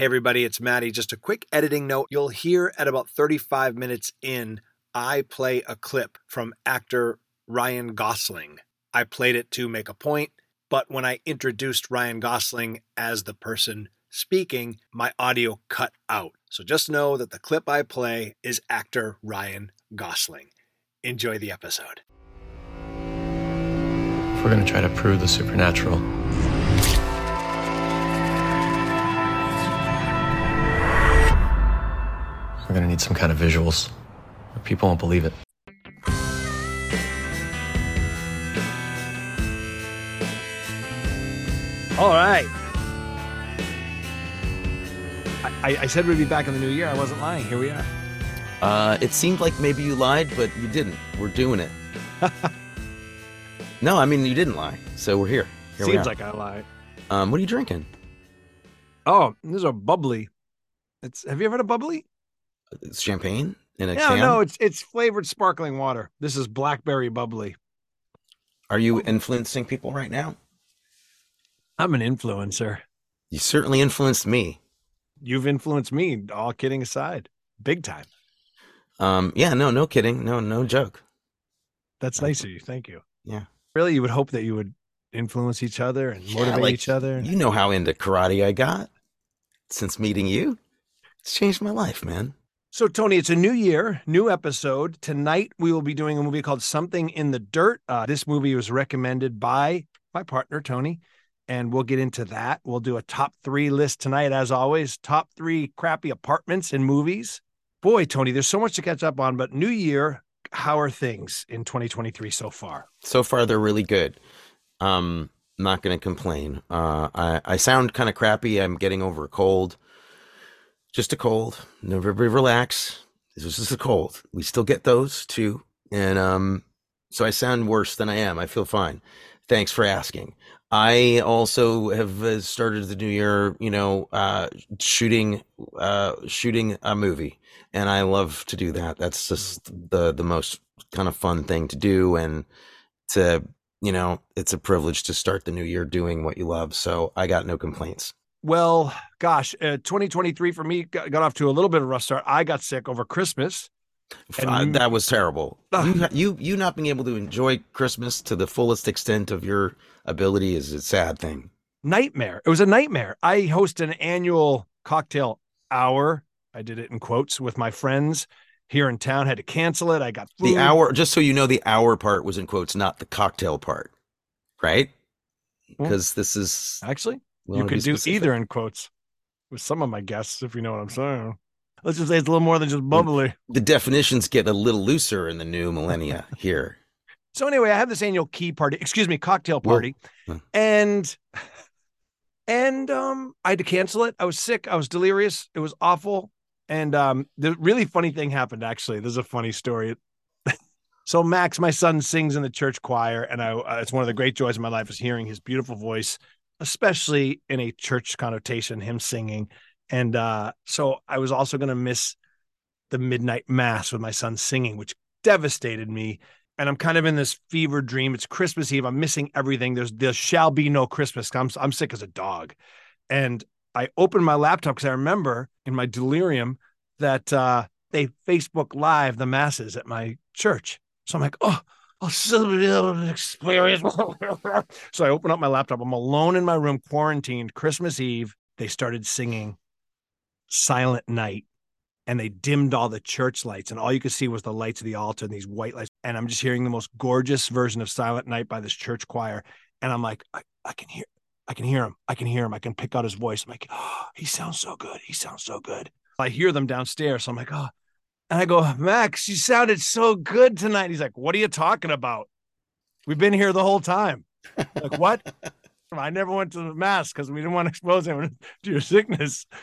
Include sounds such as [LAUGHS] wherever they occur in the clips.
Hey, everybody, it's Maddie. Just a quick editing note. You'll hear at about 35 minutes in, I play a clip from actor Ryan Gosling. I played it to make a point, but when I introduced Ryan Gosling as the person speaking, my audio cut out. So just know that the clip I play is actor Ryan Gosling. Enjoy the episode. If we're going to try to prove the supernatural, we're going to need some kind of visuals, or people won't believe it. All right. I, I said we'd be back in the new year. I wasn't lying. Here we are. Uh, it seemed like maybe you lied, but you didn't. We're doing it. [LAUGHS] no, I mean you didn't lie. So we're here. here Seems are. like I lied. Um, what are you drinking? Oh, this is a bubbly. It's have you ever had a bubbly? It's champagne in a No, can. no, it's it's flavored sparkling water. This is blackberry bubbly. Are you influencing people right now? I'm an influencer. You certainly influenced me. You've influenced me, all kidding aside. Big time. Um, yeah, no, no kidding, no, no joke. That's nice of you. Thank you. Yeah. Really, you would hope that you would influence each other and Yeah, motivate like, each other. You know how into karate I got since meeting you. It's changed my life, man. So, Tony, it's a new year, new episode. Tonight, we will be doing a movie called Something in the Dirt. Uh, this movie was recommended by my partner, Tony, and we'll get into that. We'll do a top three list tonight, as always. Top three crappy apartments in movies. Boy, Tony, there's so much to catch up on, but new year, how are things in 2023 so far? So far, they're really good. Um, not going to complain. Uh, I, I sound kind of crappy. I'm getting over a cold. Just a cold. Everybody relax. This is just a cold. We still get those too. And um, so I sound worse than I am. I feel fine. Thanks for asking. I also have uh, started the new year, you know, uh, shooting, uh, shooting a movie, and I love to do that. That's just the the most kind of fun thing to do, and to you know, it's a privilege to start the new year doing what you love. So I got no complaints. Well, gosh, uh, 2023 for me got, got off to a little bit of a rough start. I got sick over Christmas. And Uh, you- that was terrible. You, you you not being able to enjoy Christmas to the fullest extent of your ability is a sad thing. nightmare. It was a nightmare. I host an annual cocktail hour. I did it in quotes with my friends here in town. Had to cancel it. I got The hour, just so you know, the hour part was in quotes, not the cocktail part, right? Well, Because this is Actually, we you could do either in quotes with some of my guests, if you know what I'm saying. Let's just say it's a little more than just bubbly. The definitions get a little looser in the new millennia [LAUGHS] here. So anyway, I have this annual key party, excuse me, cocktail party, Huh. and and um, I had to cancel it. I was sick. I was delirious. It was awful. And um, the really funny thing happened. Actually, this is a funny story. [LAUGHS] so Max, my son, sings in the church choir, and I uh, it's one of the great joys of my life is hearing his beautiful voice, especially in a church connotation, him singing. And uh, so I was also going to miss the midnight mass with my son singing, which devastated me and I'm kind of in this fever dream. It's Christmas Eve. I'm missing everything. There's there shall be no Christmas. I'm I'm sick as a dog, and I opened my laptop because I remember in my delirium that uh, they Facebook Live the masses at my church. So I'm like, oh, I'll still be able to experience. [LAUGHS] so I open up my laptop. I'm alone in my room, quarantined. Christmas Eve. They started singing Silent Night and they dimmed all the church lights and all you could see was the lights of the altar and these white lights and i'm just hearing the most gorgeous version of silent night by this church choir and i'm like i, I can hear i can hear him i can hear him i can pick out his voice i'm like oh, [GASPS] he sounds so good he sounds so good i hear them downstairs so i'm like oh and i go max you sounded so good tonight he's like what are you talking about we've been here the whole time like what [LAUGHS] i never went to the mass because we didn't want to expose him [LAUGHS] to your sickness [LAUGHS]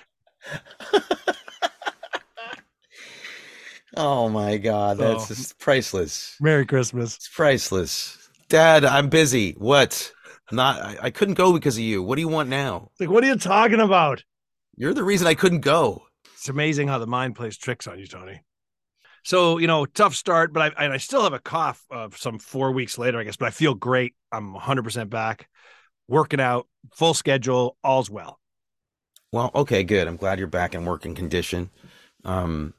Oh my God, that's just priceless. merry christmas It's priceless. Dad, I'm busy. What? Not. I, I couldn't go because of you. What do you want now? like what are you talking about You're the reason I couldn't go. It's amazing how the mind plays tricks on you, Tony. So, you know, tough start, but I, and I still have a cough of some four weeks later, I guess, but I feel great. I'm 100% back, working out, full schedule, all's well. Well, okay, good. I'm glad you're back in working condition. Um,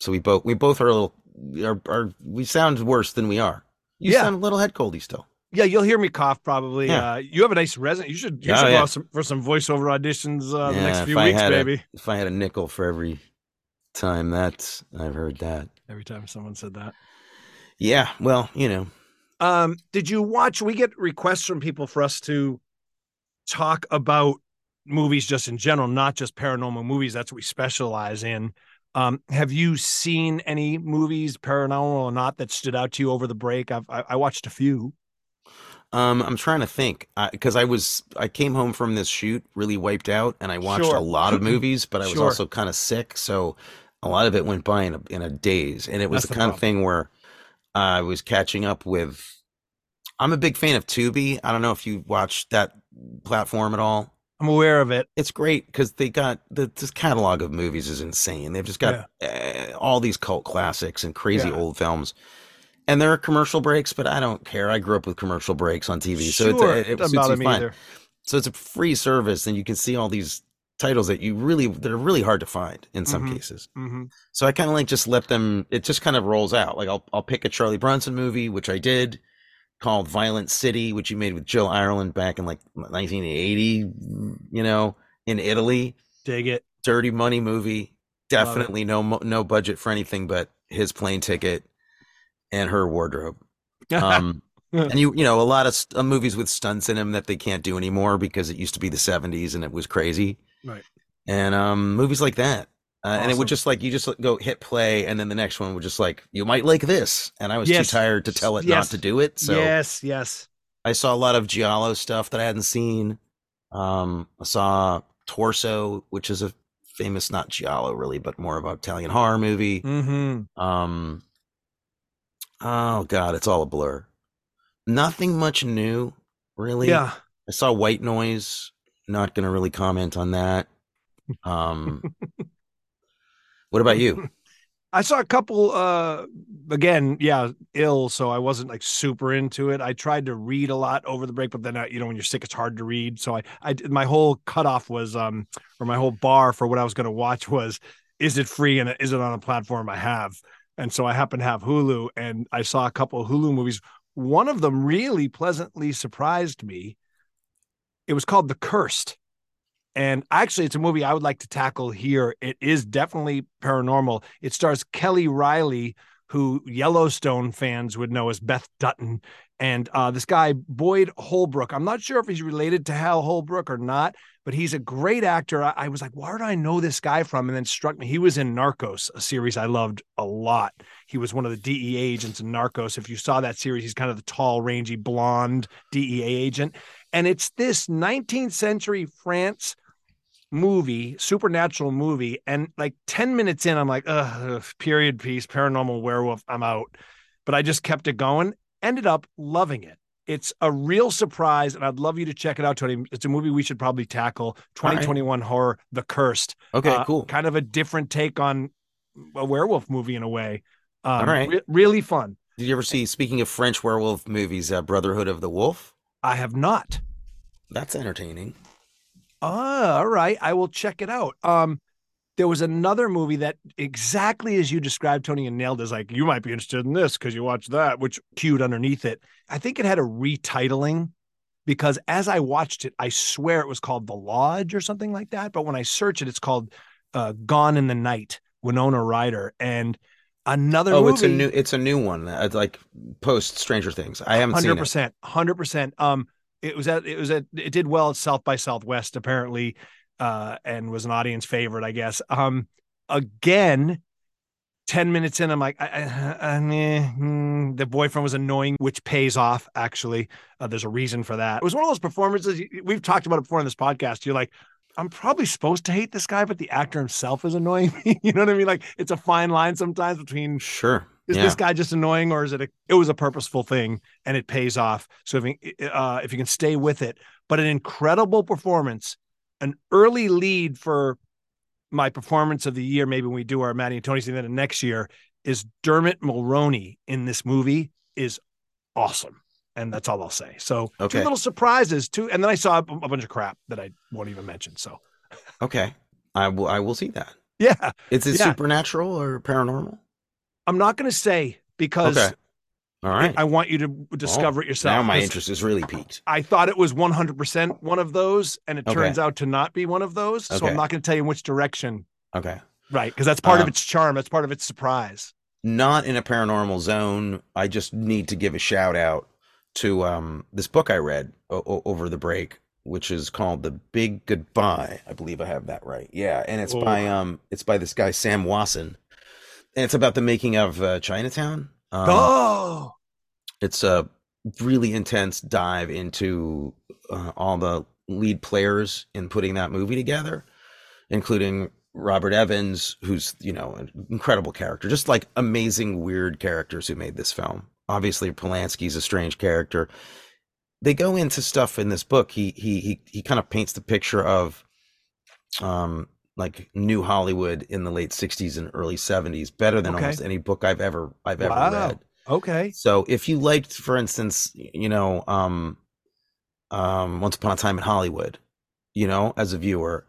so we both we both are a little are, are we sound worse than we are. You Yeah. sound a little head coldy still. Yeah, you'll hear me cough probably. Yeah. Uh, you have a nice resume. You should you Oh, should go yeah. out some, for some voiceover auditions uh, the next few weeks, had a- If I had a nickel for every time that I've heard that. Every time someone said that. Yeah, well, you know, Um, did you watch? We get requests from people for us to talk about movies just in general, not just paranormal movies. That's what we specialize in. Um, have you seen any movies, paranormal or not, that stood out to you over the break? I've I, I watched a few. Um, I'm trying to think because I was I came home from this shoot really wiped out, and I watched Sure. a lot of movies, but I was Sure. also kind of sick, so a lot of it went by in a in a daze, and it was That's the kind of thing where I was catching up with. I'm a big fan of Tubi. I don't know if you watch that platform at all. I'm aware of it. It's great because they got the this catalog of movies is insane. They've just got uh, all these cult classics and crazy Yeah. old films. And there are commercial breaks, but I don't care. I grew up with commercial breaks on TV, so it's, it, it doesn't suits me fine. So it's a free service, and you can see all these titles that you really that are really hard to find in some Mhm. cases. hmm So I kind of like just let them. It just kind of rolls out. Like I'll I'll pick a Charlie Bronson movie, which I did, called Violent City, which you made with Jill Ireland back in like 1980. You know, in Italy, Dig it. dirty money movie. Definitely no no budget for anything but his plane ticket and her wardrobe. Um, [LAUGHS] and you you know a lot of uh, movies with stunts in them that they can't do anymore because it used to be the 70s and it was crazy. Right. And um, movies like that. Uh, And it would just like you just go hit play, and then the next one would just like you might like this, and I was Yes. too tired to tell it Yes. not to do it. So yes, yes. I saw a lot of Giallo stuff that I hadn't seen. Um, I saw Torso, which is a famous not Giallo really, but more of a Italian horror movie. Mm-hmm. Um, oh god, it's all a blur. Nothing much new, really. Yeah. I saw White Noise. Not gonna really comment on that. [LAUGHS] Um, what about you? I saw a couple uh again, yeah, ill, so I wasn't like super into it. I tried to read a lot over the break, but then uh, you know when you're sick it's hard to read. So I I my whole cutoff was um or my whole bar for what I was going to watch was is it free and is it on a platform I have? And so I happen to have Hulu and I saw a couple of Hulu movies. One of them really pleasantly surprised me. It was called The Cursed. And actually, it's a movie I would like to tackle here. It is definitely paranormal. It stars Kelly Reilly, who Yellowstone fans would know as Beth Dutton, and uh, this guy Boyd Holbrook. I'm not sure if he's related to Hal Holbrook or not, but he's a great actor. I, I was like, where do I know this guy from? And then struck me he was in Narcos, a series I loved a lot. He was one of the DEA agents in Narcos. If you saw that series, he's kind of the tall, rangy, blonde DEA agent, and it's this 19th century France movie, supernatural movie, and like 10 minutes in, I'm like, ugh, period piece, paranormal werewolf, I'm out. But I just kept it going, ended up loving it. It's a real surprise, and I'd love you to check it out, Tony. It's a movie we should probably tackle. 2021 horror, The Cursed. Okay, Uh, cool. Kind of a different take on a werewolf movie in a way. Um, All right. re- really fun. Did you ever see? Speaking of French werewolf movies, uh, Brotherhood of the Wolf. I have not. That's entertaining. Ah, all right. I will check it out. Um, there was another movie that exactly as you described, Tony, and nailed is like, you might be interested in this because you watched that, which cued underneath it. I think it had a retitling because as I watched it, I swear it was called The Lodge or something like that. But when I search it, it's called uh, Gone in the Night, Winona Ryder. And another Oh, movie. it's a new. It's a new one. Uh, like post Stranger Things. I haven't seen it. Hundred percent, hundred percent. Um, it was at it was at it did well at South by Southwest apparently, uh, and was an audience favorite, I guess. Um, again, ten minutes in, I'm like, I, I, I, hmm, the boyfriend was annoying, which pays off. Actually, uh, there's a reason for that. It was one of those performances we've talked about it before in this podcast. You're like. I'm probably supposed to hate this guy, but the actor himself is annoying [LAUGHS] me. you know what I mean? Like it's a fine line sometimes between Sure. Is yeah. this guy just annoying or is it a, it was a purposeful thing and it pays off so if you, uh, if you can stay with it but an incredible performance an early lead for my performance of the year maybe when we do our Maddie and Tony thing then next year is Dermot Mulroney in this movie is awesome and that's all I'll say so two little surprises too and then I saw a, a bunch of crap that I won't even mention so Okay. I will I will see that. Yeah. Is it Yeah. supernatural or paranormal? I'm not going to say because Okay. All right. I want you to discover it yourself. now my interest is really peaked. I thought it was 100% one of those, and it Okay. turns out to not be one of those. So Okay. I'm not going to tell you in which direction. Okay. Right. Because that's part of Um, its charm. That's part of its surprise. Not in a paranormal zone. I just need to give a shout out to um this book I read o- o- over the break, which is called The Big Goodbye. I believe I have that right. Yeah, and it's by um it's by this guy Sam Wasson, and it's about the making of uh, Chinatown. Um, oh, it's a really intense dive into uh, all the lead players in putting that movie together, including Robert Evans, who's you know an incredible character, just like amazing weird characters who made this film. Obviously, Polanski's a strange character. They go into stuff in this book. He he he he kind of paints the picture of, um, like new Hollywood in the late '60s and early '70s, better than Okay. almost any book I've ever I've ever Wow. read. okay. So if you liked, for instance, you know, um, um, Once Upon a Time in Hollywood, you know, as a viewer,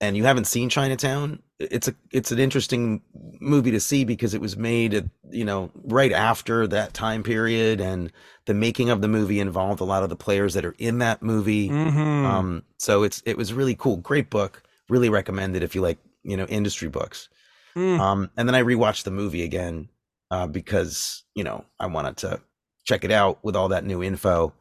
and you haven't seen Chinatown, it's a it's an interesting movie to see because it was made at you know right after that time period, and the making of the movie involved a lot of the players that are in that movie. Mhm. Um, so it's it was really cool, great book, really recommended if you like you know industry books. Mm. Um, and then I rewatched the movie again uh, because you know I wanted to check it out with all that new info,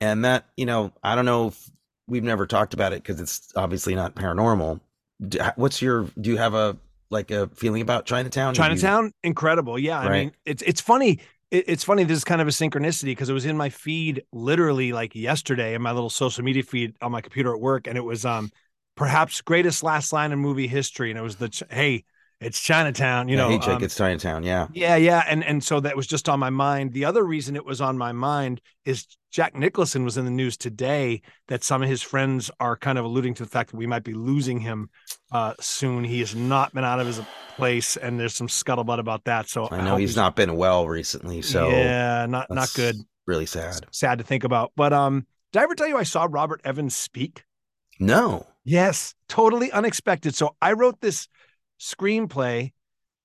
and that you know I don't know if we've never talked about it because it's obviously not paranormal. D- What's your? Do you have a like a feeling about Chinatown? Have you- Chinatown, incredible. Yeah, I mean, it's it's funny. It, it's funny. This is kind of a synchronicity because it was in my feed literally like yesterday in my little social media feed on my computer at work, and it was um perhaps greatest last line in movie history, and it was the hey, it's Chinatown. You Yeah, know, hey Jake, um, it's Chinatown. Yeah, yeah, yeah, and and so that was just on my mind. The other reason it was on my mind is Jack Nicholson was in the news today that some of his friends are kind of alluding to the fact that we might be losing him uh, soon. He has not been out of his place, and there's some scuttlebutt about that. So I know hope he's not been well recently, so yeah, not not good. Really sad. Sad to think about. But um, did I ever tell you I saw Robert Evans speak? No, Yes, totally unexpected. So I wrote this screenplay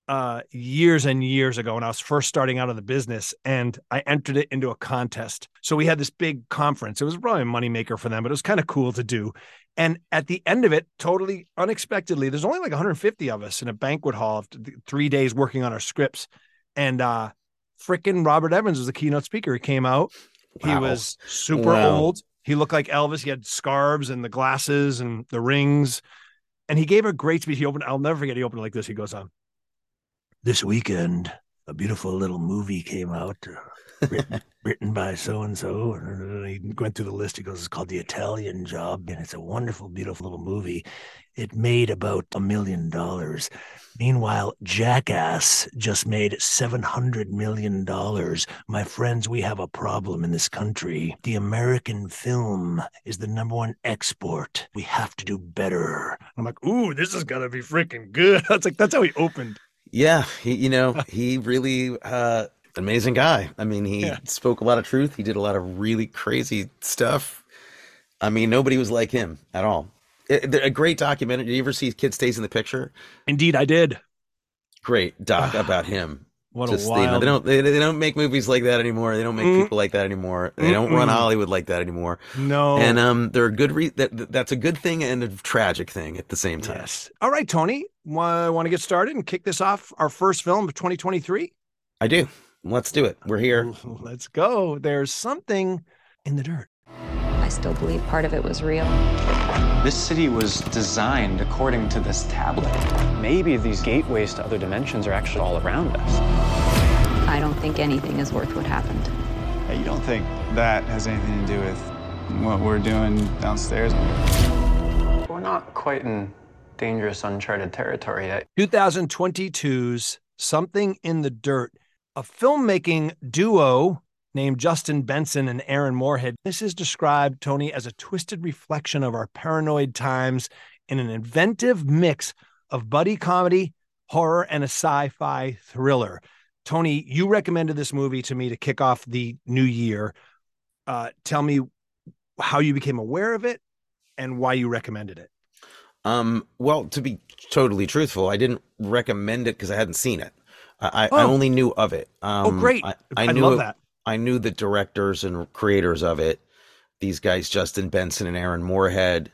uh years and years ago when I was first starting out of the business and I entered it into a contest. So we had this big conference. It was probably a moneymaker for them, but it was kind of cool to do. And at the end of it, totally unexpectedly, there's only like 150 of us in a banquet hall of three days working on our scripts. And uh freaking Robert Evans was the keynote speaker. He came out. He was super Wow. old. He looked like Elvis. He had scarves and the glasses and the rings. And he gave a great speech. He opened, I'll never forget. He opened it like this. He goes on, This weekend, a beautiful little movie came out uh, written, written by so and so. And he went through the list. He goes, It's called The Italian Job. And it's a wonderful, beautiful little movie. It made about a million dollars. Meanwhile, Jackass just made $700 million. My friends, we have a problem in this country. The American film is the number one export. We have to do better. I'm like, ooh, this is going to be freaking good. [LAUGHS] That's like, that's how he opened. Yeah, he, you know, he really uh amazing guy. I mean, he Yeah. spoke a lot of truth. He did a lot of really crazy stuff. I mean, nobody was like him at all. It- a great documentary. Did you ever see Kid Stays in the Picture? Indeed, I did. Great doc about him. What Just, a you know, they don't they, they don't make movies like that anymore. They don't make Mm. people like that anymore. They don't run Hollywood like that anymore. no. And um, they're a good re- that that's a good thing and a tragic thing at the same time. yes. All right, Tony. I want to get started and kick this off? Our first film of 2023. I do. Let's do it. We're here. [LAUGHS] Let's go. There's something in the dirt. I still believe part of it was real. This city was designed according to this tablet. Maybe these gateways to other dimensions are actually all around us. I don't think anything is worth what happened. Hey, you don't think that has anything to do with what we're doing downstairs? We're not quite in dangerous, uncharted territory yet. 2022's Something in the Dirt, a filmmaking duo named Justin Benson and Aaron Moorhead. This is described, Tony, as a twisted reflection of our paranoid times in an inventive mix of buddy comedy, horror, and a sci fi thriller. Tony, you recommended this movie to me to kick off the new year. Uh, tell me how you became aware of it and why you recommended it. Um, well, to be totally truthful, I didn't recommend it because I hadn't seen it. I, I Oh. only knew of it. Um, oh, great! I, I, I knew love it- that. I knew the directors and creators of it. These guys, Justin Benson and Aaron Moorhead.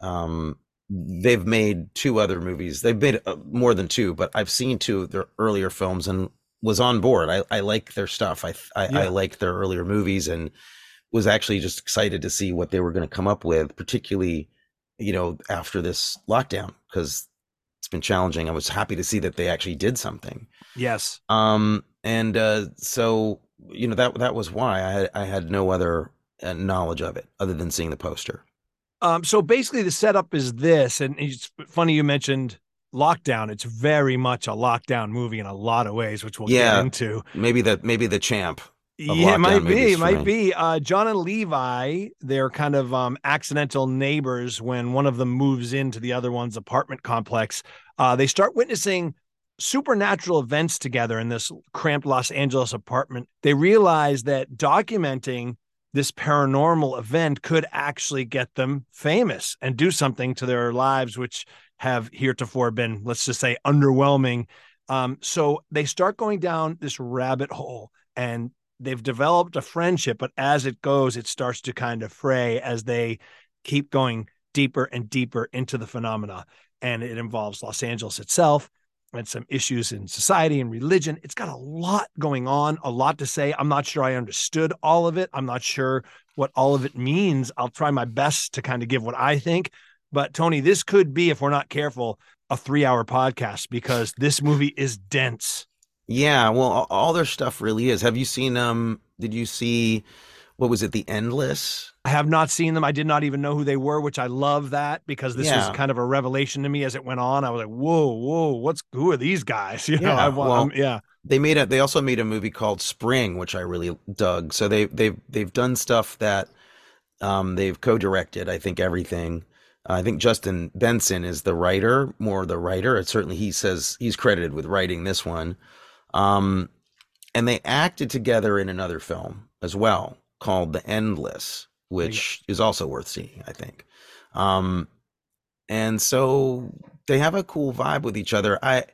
Um, they've made two other movies. They've made uh, more than two, but I've seen two of their earlier films and was on board. I, I like their stuff. I I, Yeah. I like their earlier movies and was actually just excited to see what they were going to come up with, particularly you know after this lockdown because it's been challenging. I was happy to see that they actually did something. Yes. Um, and uh, so you know that that was why I had I had no other uh, knowledge of it other than seeing the poster. Um, so basically, the setup is this, and it's funny you mentioned lockdown. It's very much a lockdown movie in a lot of ways, which we'll Yeah. get into. Maybe the maybe the champ. Yeah, it might be. It might be. Uh, John and Levi, they're kind of um, accidental neighbors when one of them moves into the other one's apartment complex. Uh, they start witnessing supernatural events together in this cramped Los Angeles apartment. They realize that documenting this paranormal event could actually get them famous and do something to their lives, which have heretofore been, let's just say, underwhelming. Um, so they start going down this rabbit hole and they've developed a friendship, but as it goes, it starts to kind of fray as they keep going deeper and deeper into the phenomena. And it involves Los Angeles itself and some issues in society and religion. It's got a lot going on, a lot to say. I'm not sure I understood all of it. I'm not sure what all of it means. I'll try my best to kind of give what I think. But Tony, this could be, if we're not careful, a three hour podcast because this movie is dense. Yeah, well, all, all their stuff really is. Have you seen? Um, did you see? What was it? The Endless. I have not seen them. I did not even know who they were, which I love that because this Yeah. was kind of a revelation to me as it went on. I was like, "Whoa, whoa, what's who are these guys?" [LAUGHS] You know, Yeah, I, well- yeah, They made a. They also made a movie called Spring, which I really dug. So they they've they've done stuff that um they've co-directed. I think everything. I think Justin Benson is the writer, more the writer. It certainly he says he's credited with writing this one. Um, and they acted together in another film as well called The Endless, which is also worth seeing, I think. Um, and so they have a cool vibe with each other. I,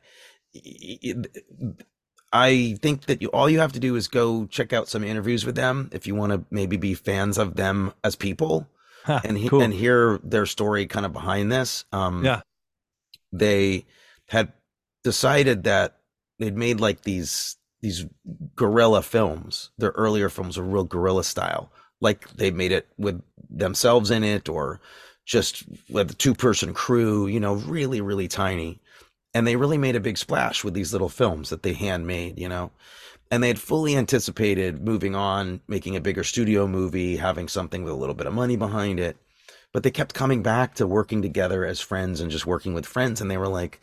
I think that you, all you have to do is go check out some interviews with them if you want to maybe be fans of them as people and he, cool. and hear their story kind of behind this. Um, Yeah. they had decided that they'd made like these these guerrilla films. Their earlier films were real guerrilla style, like they made it with themselves in it, or just with a two person crew. You know, really really tiny, and they really made a big splash with these little films that they handmade. You know. And they had fully anticipated moving on, making a bigger studio movie, having something with a little bit of money behind it but they kept coming back to working together as friends and just working with friends and they were like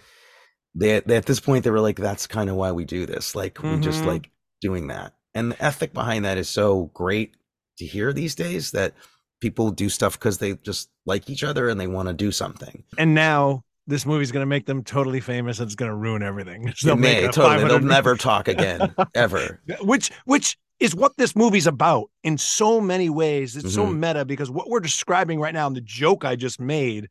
they, they at this point they were like that's kind of why we do this like we just Mhm. like doing that and the ethic behind that is so great to hear these days that people do stuff because they just like each other and they want to do something and now this movie's going to make them totally famous. and It's going to ruin everything. [LAUGHS] they may totally they'll never talk [LAUGHS] again ever which which is what this movie's about in so many ways. It's so Mhm. meta because what we're describing right now, and the joke I just made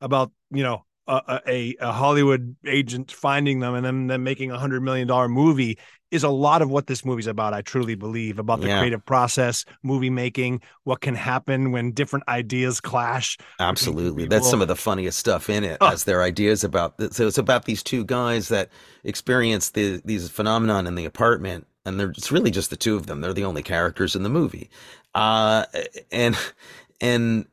about you know a, a, a Hollywood agent finding them and then them making a hundred million dollar movie is a lot of what this movie's about. I truly believe about the Yeah. creative process, movie making, what can happen when different ideas clash. Absolutely. That's some of the funniest stuff in it Oh. as their ideas about th- so it's about these two guys that experience the these phenomenon in the apartment and they're it's really just the two of them. They're the only characters in the movie. Uh and and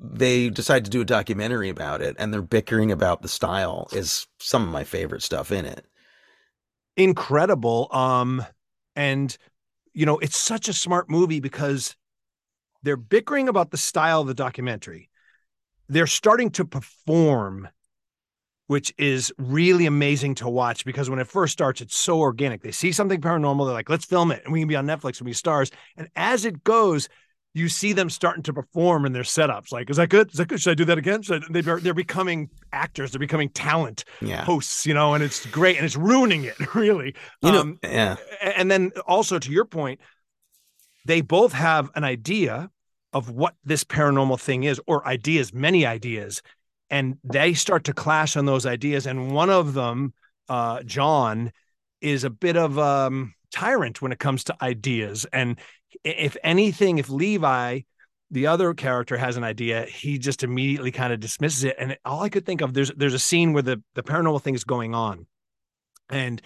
they decide to do a documentary about it and they're bickering about the style is some of my favorite stuff in it. incredible um and you know it's such a smart movie because they're bickering about the style of the documentary they're starting to perform which is really amazing to watch because when it first starts it's so organic they see something paranormal they're like let's film it and we can be on netflix and be stars and as it goes you see them starting to perform in their setups like is that good is that good should i do that again should I, they're, they're becoming actors they're becoming talent Yeah. hosts, you know, and it's great and it's ruining it [LAUGHS] really. You know, Um, yeah. and then also to your point, they both have an idea of what this paranormal thing is, or ideas, many ideas. and they start to clash on those ideas. And one of them, uh, John, is a bit of um tyrant when it comes to ideas. And if anything, if Levi, the other character, has an idea, he just immediately kind of dismisses it. And all I could think of, there's there's a scene where the the paranormal thing is going on, and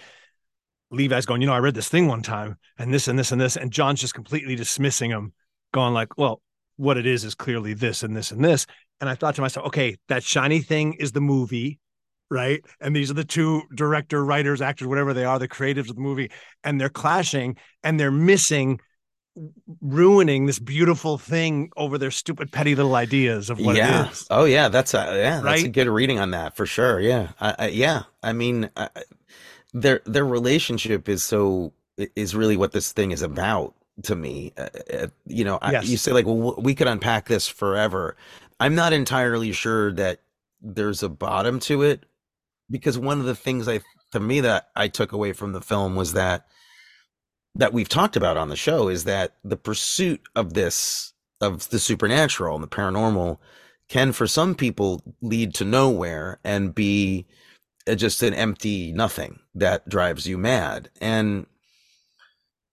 Levi's going, you know, I read this thing one time, and this and this and this, and John's just completely dismissing him, going like, well, what it is is clearly this and this and this. And I thought to myself, okay, that shiny thing is the movie right? And these are the two director, writers, actors, whatever they are, the creatives of the movie, and they're clashing and they're missing ruining this beautiful thing over their stupid petty little ideas of what yeah. it is. Oh yeah, that's a, yeah, that's a good reading on that for sure. Yeah, I, I, yeah. I mean, I, their their relationship is so is really what this thing is about to me. Uh, uh, you know, Yes. you say like, well, we could unpack this forever. I'm not entirely sure that there's a bottom to it because one of the things I to me that I took away from the film was that that we've talked about on the show is that the pursuit of this of the supernatural and the paranormal can for some people lead to nowhere and be uh, just an empty nothing that drives you mad. And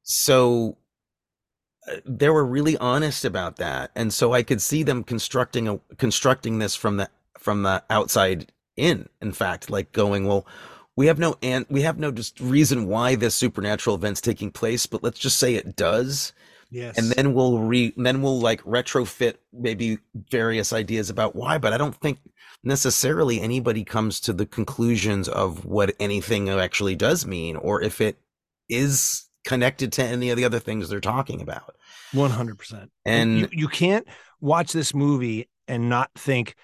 so uh, they were really honest about that. And so i could see them constructing a constructing this from the from the outside in in fact like going well we have no and we have no just reason why this supernatural event's taking place but let's just say it does Yes. and then we'll re then we'll like retrofit maybe various ideas about why but i don't think necessarily anybody comes to the conclusions of what anything actually does mean or if it is connected to any of the other things they're talking about One hundred percent. And- you, you can't watch this movie and not think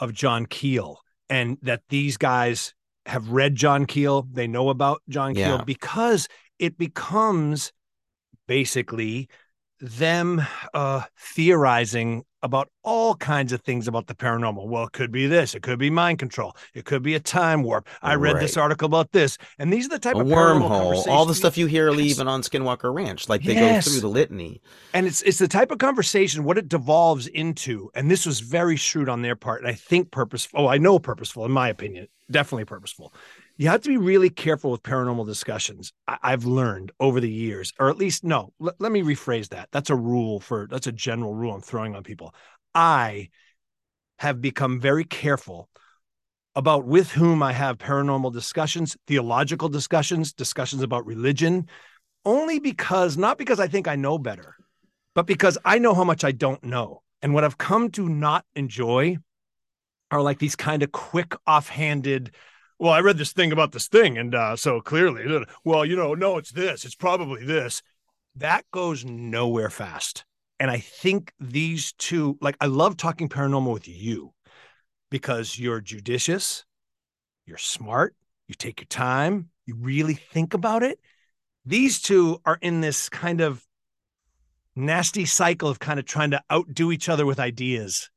of John Keel and that these guys have read John Keel. They know about John Keel Yeah. because it becomes basically them uh theorizing about all kinds of things about the paranormal. Well, it could be this, it could be mind control, it could be a time warp. I read this article about this, and these are the type a of wormhole all the stuff you hear Yes. even on skinwalker ranch like they Yes. go through the litany and it's it's the type of conversation what it devolves into and this was very shrewd on their part and i think purposeful oh i know purposeful in my opinion definitely purposeful. You have to be really careful with paranormal discussions I, i've learned over the years or at least no l- let me rephrase that. That's a rule for that's a general rule i'm throwing on people. I have become very careful about with whom i have paranormal discussions theological discussions discussions about religion only because not because I think I know better, but because I know how much I don't know. And what I've come to not enjoy are like these kind of quick offhanded well i read this thing about this thing and uh, so clearly well you know no it's this it's probably this. That goes nowhere fast. And i think these two like i love talking paranormal with you because you're judicious you're smart you take your time you really think about it. These two are in this kind of nasty cycle of kind of trying to outdo each other with ideas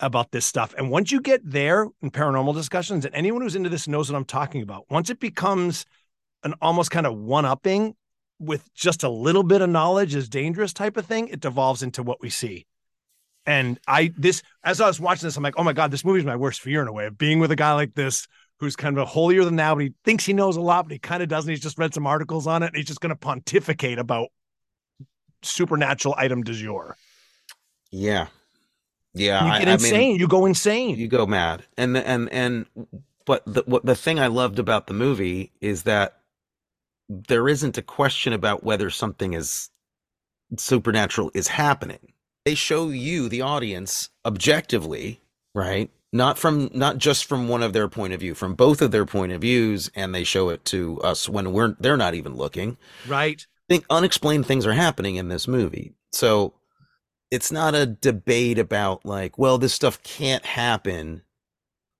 about this stuff. And once you get there in paranormal discussions, and anyone who's into this knows what I'm talking about, once it becomes an almost kind of one upping with just a little bit of knowledge is dangerous type of thing, it devolves into what we see. And I, this, as I was watching this, I'm like, oh my God, this movie's my worst fear in a way of being with a guy like this who's kind of a holier than thou, but he thinks he knows a lot, but he kind of doesn't. He's just read some articles on it. And he's just going to pontificate about supernatural item du jour. yeah yeah you I- get I mean- insane. you go insane. you go mad and the- and and but the what the thing i loved about the movie is that there isn't a question about whether something is supernatural is happening they show you the audience objectively right not from not just from one of their point of view from both of their point of views and they show it to us when we're they're not even looking right. I think unexplained things are happening in this movie. So it's not a debate about like, well, this stuff can't happen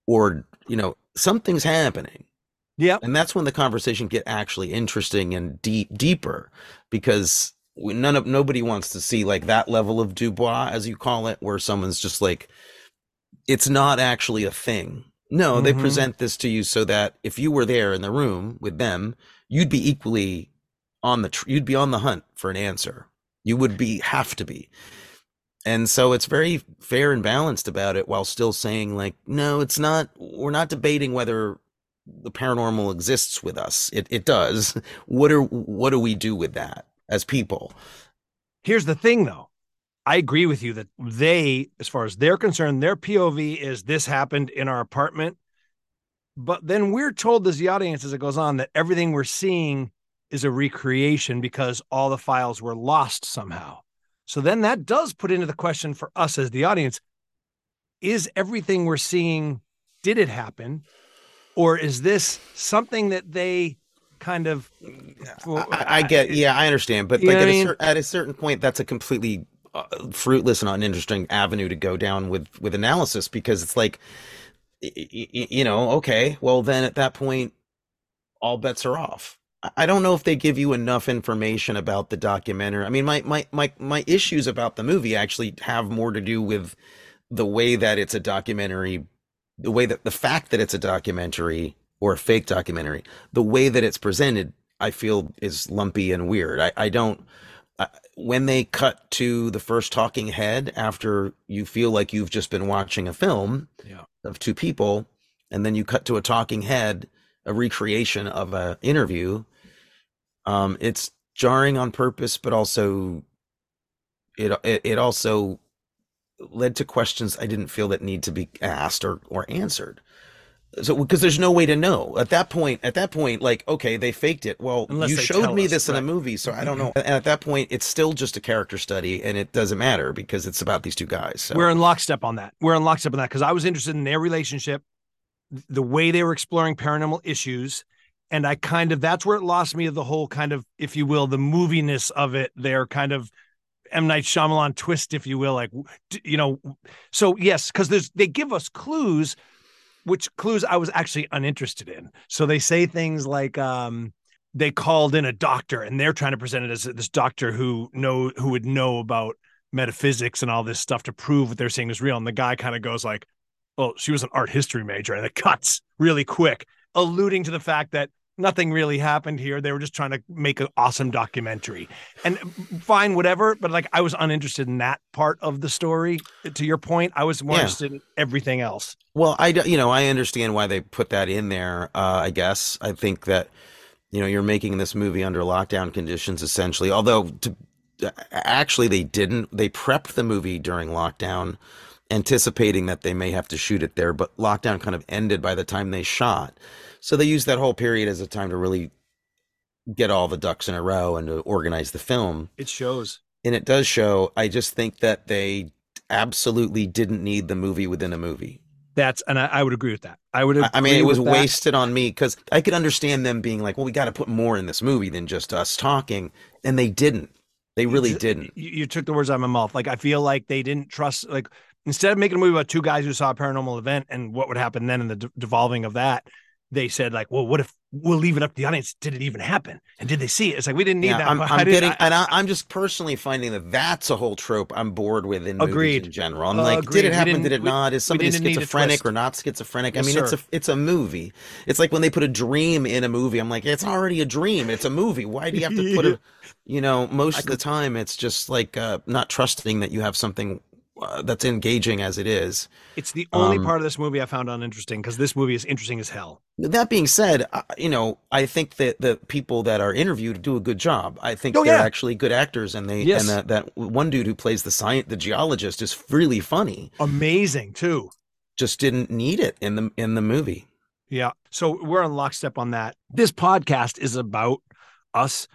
or, you know, something's happening. Yeah. And that's when the conversation get actually interesting and deep deeper because we, none of nobody wants to see like that level of Dubois as you call it where someone's just like it's not actually a thing. No, they Mhm. present this to you so that if you were there in the room with them, you'd be equally on the tr- you'd be on the hunt for an answer. You would be have to be. And so it's very fair and balanced about it while still saying like no it's not we're not debating whether the paranormal exists with us it it does [LAUGHS] what are what do we do with that as people Here's the thing, though. I agree with you that they, as far as they're concerned, their POV is this happened in our apartment. But then we're told as the audience as it goes on that everything we're seeing is a recreation because all the files were lost somehow. So then that does put into the question for us as the audience is everything we're seeing, did it happen? Or is this something that they kind of. I, I get, yeah, I understand, but like at I a, mean? cer- at a certain point, that's a completely uh, fruitless and uninteresting avenue to go down with with analysis because it's like, you know, okay, well then at that point, all bets are off. I- don't know if they give you enough information about the documentary. I mean, my my my my issues about the movie actually have more to do with the way that it's a documentary, the way that the fact that it's a documentary or a fake documentary, the way that it's presented, I feel is lumpy and weird. I, I don't, I, when they cut to the first talking head after you feel like you've just been watching a film Yeah. of two people, and then you cut to a talking head, a recreation of a interview, um, it's jarring on purpose, but also it, it, it also led to questions I didn't feel that need to be asked or, or answered. So, because there's no way to know at that point, at that point, like, okay, they faked it. Well, Unless you showed me us, this in a movie, so I don't know. And at that point, it's still just a character study and it doesn't matter because it's about these two guys. So. We're in lockstep on that. We're in lockstep on that because I was interested in their relationship, the way they were exploring paranormal issues. And I kind of, that's where it lost me of the whole kind of, if you will, the moviness of it. Their kind of M. Night Shyamalan twist, if you will. Like, you know, so yes, because there's, they give us clues, which clues I was actually uninterested in. So they say things like, um, they called in a doctor and they're trying to present it as this doctor who know who would know about metaphysics and all this stuff to prove what they're saying is real. And the guy kind of goes like, "Well, she was an art history major," and it [LAUGHS] cuts really quick, alluding to the fact that nothing really happened here. They were just trying to make an awesome documentary, and fine, whatever. But like, I was uninterested in that part of the story. To your point, I was more Yeah. interested in everything else. Well, I, you know I understand why they put that in there. Uh, I guess I think that you know you're making this movie under lockdown conditions essentially. Although to, actually they didn't. They prepped the movie during lockdown, anticipating that they may have to shoot it there. But lockdown kind of ended by the time they shot, so they used that whole period as a time to really get all the ducks in a row and to organize the film It shows. and it does show. I just think that they absolutely didn't need the movie within a movie. That's and I, I would agree with that. I would. I- I mean, it was that. wasted on me because I could understand them being like, "Well, we got to put more in this movie than just us talking," and they didn't. They really Ex- didn't. You, you took the words out of my mouth. Like I feel like they didn't trust. Like instead of making a movie about two guys who saw a paranormal event and what would happen then and the de- devolving of that, they said like, well, what if we'll leave it up to the audience? Did it even happen? And did they see it? It's like we didn't need Yeah, that. I'm, I I'm getting, I- and I, I'm just personally finding that that's a whole trope I'm bored with in Agreed. movies in general. I'm like, Agreed. did it happen? didn't- it we- not? Is somebody didn't need a schizophrenic or not schizophrenic? I Yes, mean, it's a it's a movie. It's like when they put a dream in a movie. I'm like, it's already a dream. It's a movie. Why do you have to put a? [LAUGHS] You know, most of the time, it's just like uh, not trusting that you have something uh, that's engaging as it is. it's the only um, part of this movie I found uninteresting because this movie is interesting as hell. That being said, you know, I think that the people that are interviewed do a good job. I think Oh, they're yeah. actually good actors, and they Yes. and that, that one dude who plays the science, the geologist, is really funny. Amazing too. Just didn't need it in the in the movie. Yeah. So we're on lockstep on that. This podcast is about us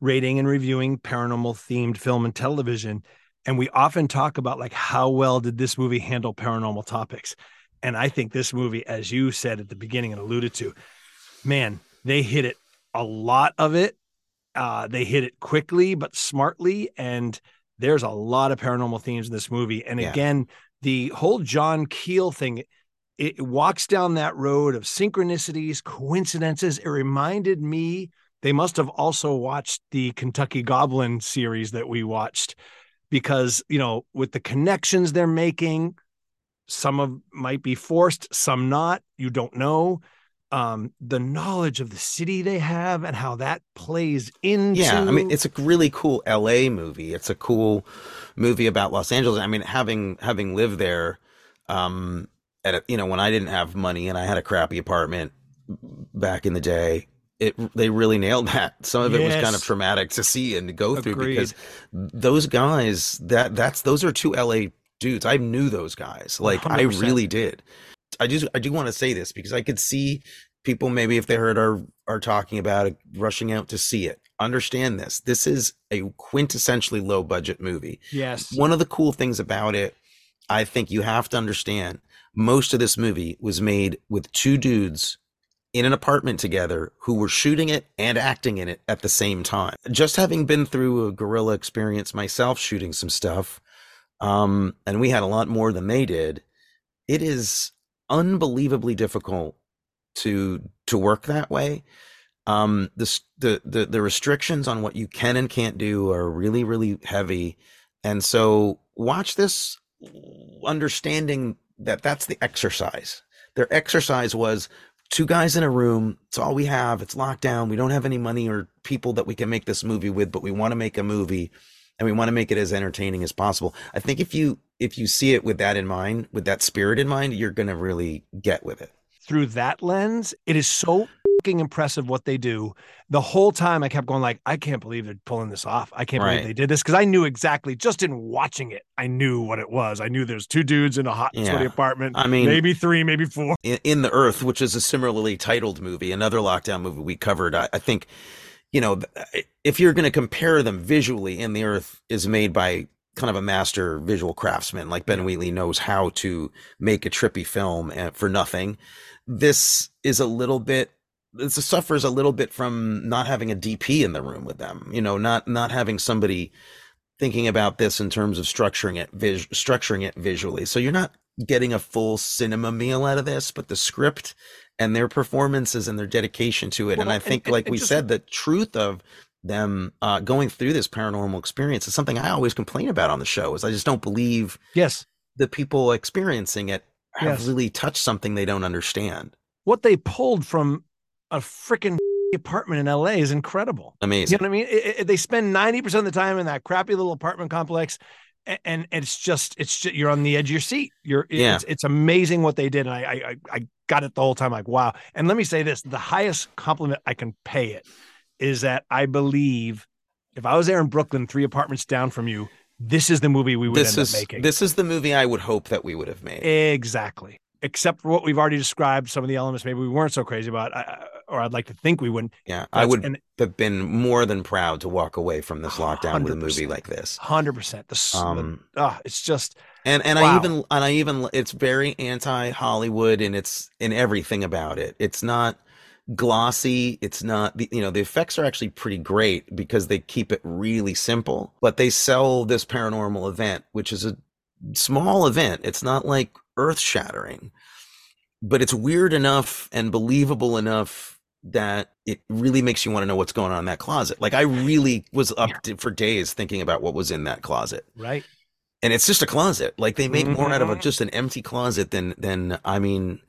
rating and reviewing paranormal themed film and television. And we often talk about like how well did this movie handle paranormal topics? And I think this movie, as you said at the beginning and alluded to, man, they hit it a lot of it. Uh, they hit it quickly but smartly. And there's a lot of paranormal themes in this movie. And Yeah. again, the whole John Keel thing, it walks down that road of synchronicities, coincidences. It reminded me they must have also watched the Kentucky Goblin series that we watched because, you know, with the connections they're making, some of might be forced, some not, you don't know. um, the knowledge of the city they have and how that plays into. Yeah, I mean, it's a really cool LA movie. It's a cool movie about Los Angeles. I mean, having having lived there, um, at a, you know, when I didn't have money and I had a crappy apartment back in the day, it they really nailed that. [LAUGHS] Some of it was kind of traumatic to see and to go through because those guys that that's those are two LA dudes. I knew those guys. Like I 100%. really did. I just I do want to say this because I could see people maybe if they heard our are talking about it rushing out to see it. Understand this. This is a quintessentially low budget movie. yes, One of the cool things about it, I think you have to understand, most of this movie was made with two dudes in an apartment together who were shooting it and acting in it at the same time. Just having been through a guerrilla experience myself shooting some stuff, um, and we had a lot more than they did, it is unbelievably difficult to to work that way. Um, the, the the the restrictions on what you can and can't do are really really heavy, and so watch this, understanding that that's the exercise. Their exercise was two guys in a room. It's all we have. It's locked down. We don't have any money or people that we can make this movie with, but we want to make a movie and we want to make it as entertaining as possible. I think if you if you see it with that in mind, with that spirit in mind, you're going to really get with it. through that lens, it is so fucking impressive what they do. The whole time I kept going like, I can't believe they're pulling this off. I can't Right. believe they did this because I knew exactly just in watching it, I knew what it was. I knew there's two dudes in a hot and sweaty apartment. I mean- maybe three, maybe four. in, in the earth which is a similarly titled movie another lockdown movie we covered i, I think you know if you're going to compare them visually in the earth is made by kind of a master visual craftsman like ben wheatley knows how to make a trippy film eh, for nothing this is a little bit this suffers a little bit from not having a dp in the room with them you know not not having somebody thinking about this in terms of structuring it vis- structuring it visually so you're not getting a full cinema meal out of this but the script and their performances and their dedication to it and i think and- like and we just- said the truth of them uh, going through this paranormal experience is something i always complain about on the show is i just don't believe Yes. the people experiencing it have Yes. really touched something they don't understand What they pulled from a freaking [LAUGHS] apartment in LA is incredible. Amazing. You know what I mean? It- it- they spend 90% of the time in that crappy little apartment complex. a- And it's just, it's just, you're on the edge of your seat. You're, Yeah. it's, it's amazing what they did. And I, I, I- I got it the whole time. Like, wow. And let me say this the highest compliment I can pay it is that I believe if I was there in Brooklyn, three apartments down from you, this is the movie we would this end is up making. this is the movie i would hope that we would have made Exactly. Except for what we've already described, some of the elements maybe we weren't so crazy about, I- I- or I'd like to think we wouldn't. yeah i would and have been more than proud to walk away from this lockdown with a movie like this. Hundred percent. The, s- the um ah, it's just and and i even and i even it's very anti hollywood and it's in everything about it. It's not glossy. It's not you know the effects are actually pretty great because they keep it really simple but they sell this paranormal event which is a small event. It's not like earth shattering but it's weird enough and believable enough that it really makes you want to know what's going on in that closet like i really was up to, for days thinking about what was in that closet right. and it's just a closet. Like they make more out of a, Mhm. just an empty closet than than I mean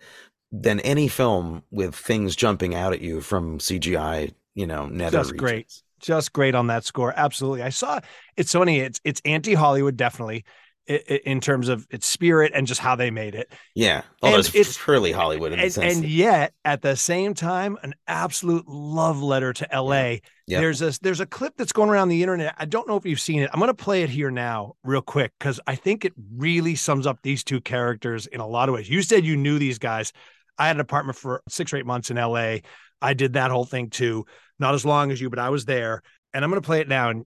than any film with things jumping out at you from CGI. You know, nether Just great. Just great on that score. Absolutely. I saw it's funny. It's it's anti Hollywood definitely in terms of its spirit and just how they made it. Yeah. Oh, And it's, it's- purely Hollywood in the And, sense. and yet at the same time, an absolute love letter to LA. Yeah. There's a there's a clip that's going around the internet. I don't know if you've seen it. I'm going to play it here now, real quick, because I think it really sums up these two characters in a lot of ways. You said you knew these guys. I had an apartment for six or eight months in LA. I did that whole thing too. Not as long as you, but I was there. And I'm going to play it now, and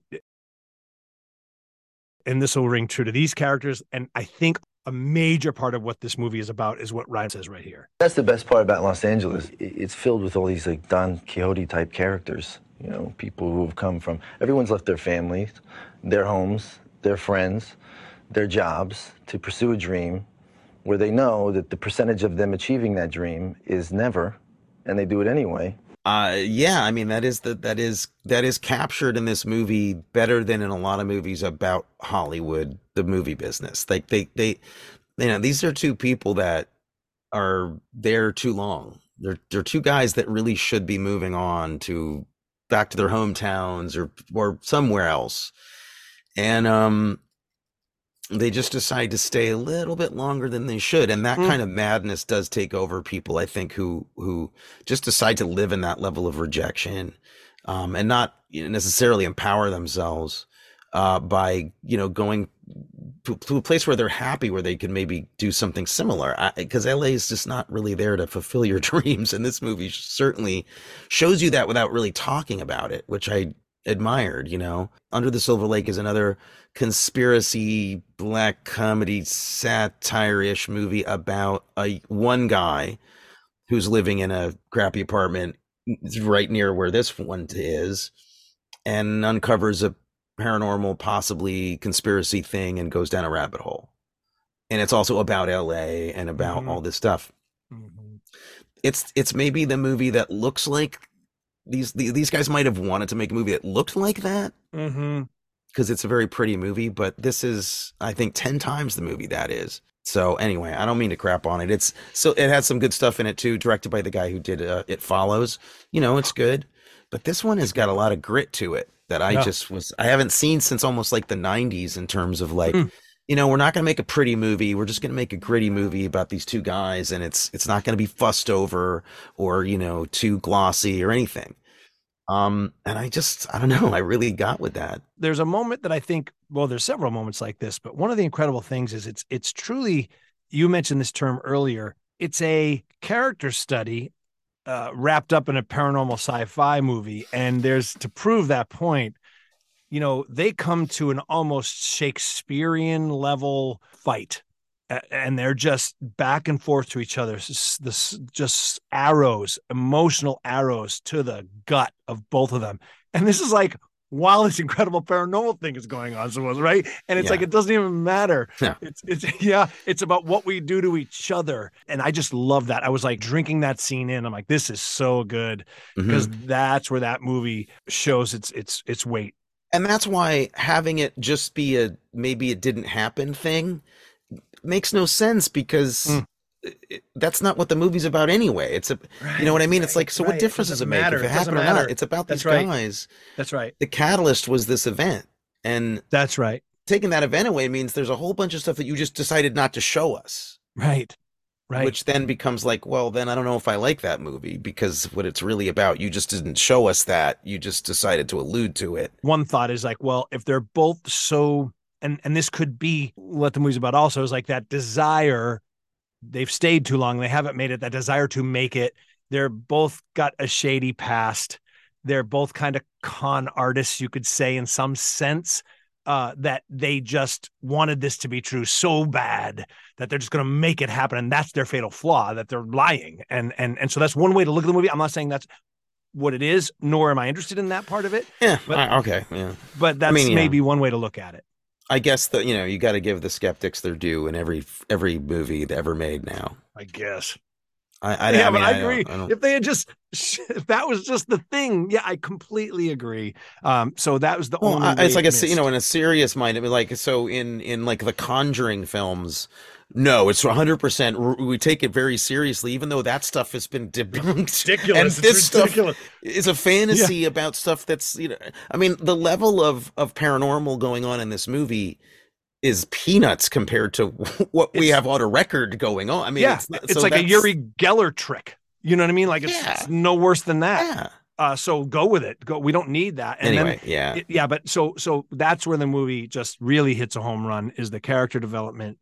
and this will ring true to these characters. And I think a major part of what this movie is about is what Ryan says right here. That's the best part about Los Angeles. It's filled with all these like Don Quixote type characters. You know, people who have come from. Everyone's left their families, their homes, their friends, their jobs to pursue a dream, where they know that the percentage of them achieving that dream is never, and they do it anyway. Uh, yeah, I mean that is the that is that is captured in this movie better than in a lot of movies about Hollywood, the movie business. Like they they, you know, these are two people that are there too long. They're they're two guys that really should be moving on to back to their hometowns or or somewhere else, and um, they just decide to stay a little bit longer than they should, and that Mm. kind of madness does take over people. I think who who just decide to live in that level of rejection, um, and not you know, necessarily empower themselves uh, by you know going to, to a place where they're happy, where they can maybe do something similar. Because LA is just not really there to fulfill your [LAUGHS] dreams, and this movie certainly shows you that without really talking about it, which I admired. You know, Under the Silver Lake is another conspiracy black comedy satire-ish movie about a one guy who's living in a crappy apartment right near where this one is and uncovers a paranormal possibly conspiracy thing and goes down a rabbit hole and it's also about LA and about Mhm. all this stuff Mhm. it's it's maybe the movie that looks like these these guys might have wanted to make a movie that looked like that because it's a very pretty movie, but this is I think 10 times the movie that is. So anyway, I don't mean to crap on it. It's so it has some good stuff in it too, directed by the guy who did uh, It Follows. You know, it's good. But this one has got a lot of grit to it that I Yeah. just was I haven't seen since almost like the 90s in terms of like Hmm. You know, we're not going to make a pretty movie. We're just going to make a gritty movie about these two guys and it's it's not going to be fussed over or, you know, too glossy or anything. Um and I just I don't know, I really got with that. there's a moment that I think, well, there's several moments like this, but one of the incredible things is it's it's truly. You mentioned this term earlier. It's a character study uh, wrapped up in a paranormal sci-fi movie, and there's to prove that point. You know, they come to an almost Shakespearean level fight, and they're just back and forth to each other. This just arrows, emotional arrows to the gut of both of them, and this is like while this incredible paranormal thing is going on, suppose, right? And it's Yeah. like it doesn't even matter. Yeah. It's it's [LAUGHS] yeah, it's about what we do to each other. And I just love that. I was like drinking that scene in. I'm like, this is so good. Mm-hmm. Because that's where that movie shows its its its weight. And that's why having it just be a maybe it didn't happen thing makes no sense because Mm. it- that's not what the movie's about anyway it's a you know what i mean it's like so what difference does it make if it happened or not it's about That's these right. guys That's right. the catalyst was this event and That's right. taking that event away means there's a whole bunch of stuff that you just decided not to show us Right. Right. which then becomes like well then i don't know if i like that movie because what it's really about you just didn't show us that. You just decided to allude to it. One thought is like, well, if they're both so and and this could be what the movie's about also is like that desire they've stayed too long. They haven't made it. That desire to make it. They're both got a shady past. They're both kind of con artists you could say in some sense uh, that they just wanted this to be true so bad that they're just going to make it happen and that's their fatal flaw that they're lying and and and so that's one way to look at the movie i'm not saying that's what it is nor am i interested in that part of it yeah But- I- okay yeah but that's mean, yeah. maybe one way to look at it. I guess that you know you got to give the skeptics their due in every every movie ever made now. I guess. I I, yeah, I mean but I, don't- agree. I don't- if they had just, if that was just the thing, yeah, I completely agree. Um, so that was the well, only. I, it's like it a se- you know in a serious mind. I mean, like so in in like the Conjuring films. No, it's 100. percent We take it very seriously, even though that stuff has been debunked. [LAUGHS] ridiculous. and It's this stuff ridiculous. is a fantasy about stuff that's you know. I mean, the level of of paranormal going on in this movie is peanuts compared to [LAUGHS] what we It's- have on a record going on. I mean, yeah, it's, it's, so like a Uri Geller trick. You know what I mean? Like it's, Yeah. it's no worse than that. Yeah. Uh, so go with it. Go. We don't need that. And Anyway, yeah. then, yeah, but so so that's where the movie just really hits a home run. Is the character development,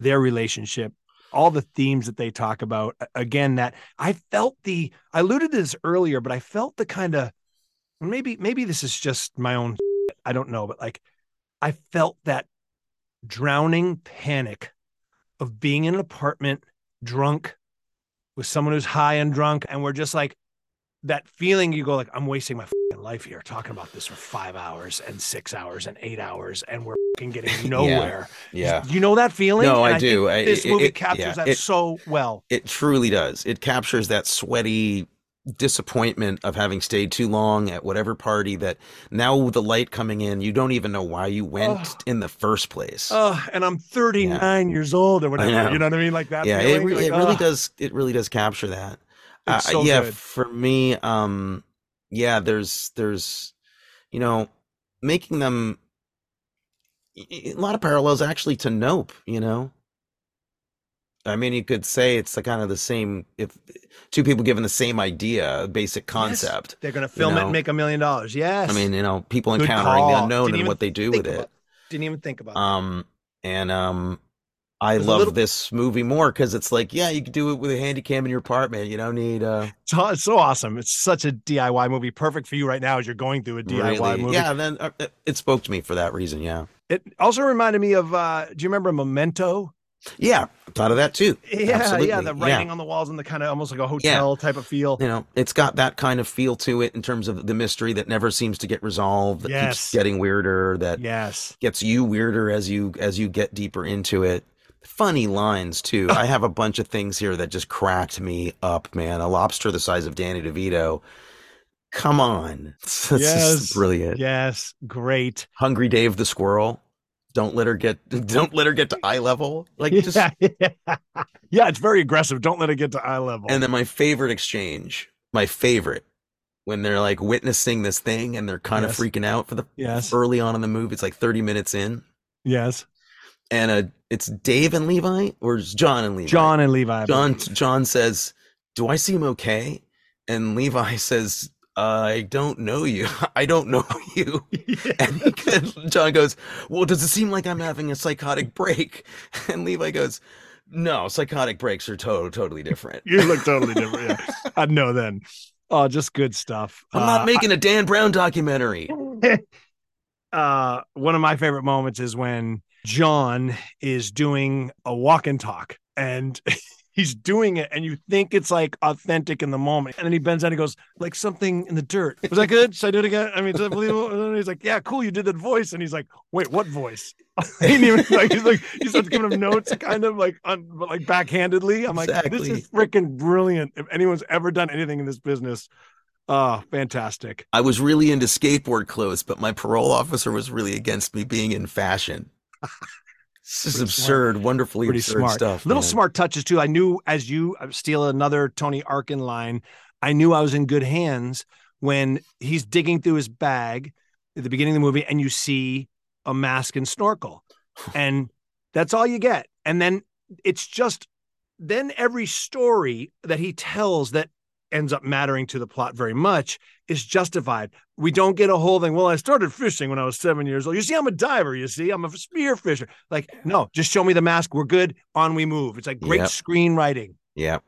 their relationship, all the themes that they talk about. Again, that I felt the. I alluded to this earlier, but I felt the kind of maybe maybe this is just my own. I don't know, but like I felt that drowning panic of being in an apartment drunk with someone who's high and drunk and we're just like that feeling you go like i'm wasting my life here talking about this for five hours and six hours and eight hours and we're getting [LAUGHS] nowhere Yeah. you know that feeling No, And I do. I- this it- movie it- captures yeah, that it- so well It truly does. It captures that sweaty disappointment of having stayed too long at whatever party that now with the light coming in, you don't even know why you went Oh. in the first place. oh and i'm 39 years old or whatever know. you know what i mean like that yeah, it, Like, it really does. It really does capture that. Uh, so yeah, good. for me, um, yeah, there's there's, you know, making them a lot of parallels actually to Nope. You know, I mean, you could say it's the kind of the same if two people given the same idea, basic concept. They're gonna film it know? and make a million dollars. Yes. I mean, you know, people Good encountering the unknown Didn't and what they do with it. about- Didn't even think about. it. Um, and um, I love little- this movie more because it's like, yeah, you could do it with a handy cam in your apartment. You don't need uh, It's, so awesome. It's such a DIY movie, perfect for you right now as you're going through a DIY really, movie. yeah. Then uh, it- it spoke to me for that reason. Yeah, It also reminded me of. uh Do you remember Memento? Yeah. Thought of that too. Yeah, Absolutely. yeah. The writing on the walls and the kind of almost like a Yeah. hotel type of feel. You know, it's got that kind of feel to it in terms of the mystery that never seems to get resolved. That Yes. keeps getting weirder. That Yes. gets you weirder as you as you get deeper into it. Funny lines too. [LAUGHS] I have a bunch of things here that just cracked me up, man. A lobster the size of Danny DeVito. Come on, [LAUGHS] That's just Yes. brilliant. Yes. Great. Hungry Dave the squirrel. Don't let her get. [LAUGHS] Don't let her get to eye level. Like just. yeah, [LAUGHS] yeah. yeah, it's very aggressive. Don't let it get to eye level. And then my favorite exchange, my favorite, when they're like witnessing this thing and they're kind Yes. of freaking out for the yes. early on in the movie. It's like thirty minutes in. Yes. and uh, it's Dave and Levi, or it's John and Levi. John and Levi. John. John says, "Do I seem okay?" And Levi [LAUGHS] says, "I don't know you. [LAUGHS] I don't know [LAUGHS] you." [LAUGHS] And he John goes, "Well, does it seem like I'm having a psychotic break?" And Levi goes, "No, psychotic breaks are totally, totally different. you look totally different. Yeah. I'd know then. Oh, just good stuff. I'm Uh, not making a Dan Brown documentary." uh one of my favorite moments is when John is doing a walk and talk and he's doing it and you think it's like authentic in the moment. And then he bends down and he goes like something in the dirt. Was that good? Should i do it again? I mean is that believable? And then he's like yeah cool you did that voice. And he's like wait what voice? [LAUGHS] He didn't even like he's like he starts giving him notes kind of like on but like backhandedly. I'm like this is freaking brilliant. If anyone's ever done anything in this business oh fantastic. I was really into skateboard clothes, but my parole officer was really against me being in fashion. [LAUGHS] This is absurd, wonderfully pretty absurd smart stuff. little man. smart touches too i knew as you uh, steal another tony arkin line i knew i was in good hands when he's digging through his bag at the beginning of the movie and you see a mask and snorkel [LAUGHS] and that's all you get and then it's just then every story that he tells that ends up mattering to the plot very much is justified. We don't get a whole thing. Well, I started fishing when I was seven years old. You see, I'm a diver. You see, I'm a spear fisher. Like, no, just show me the mask. We're good. On we move. It's like great Yep. screenwriting. Yeah,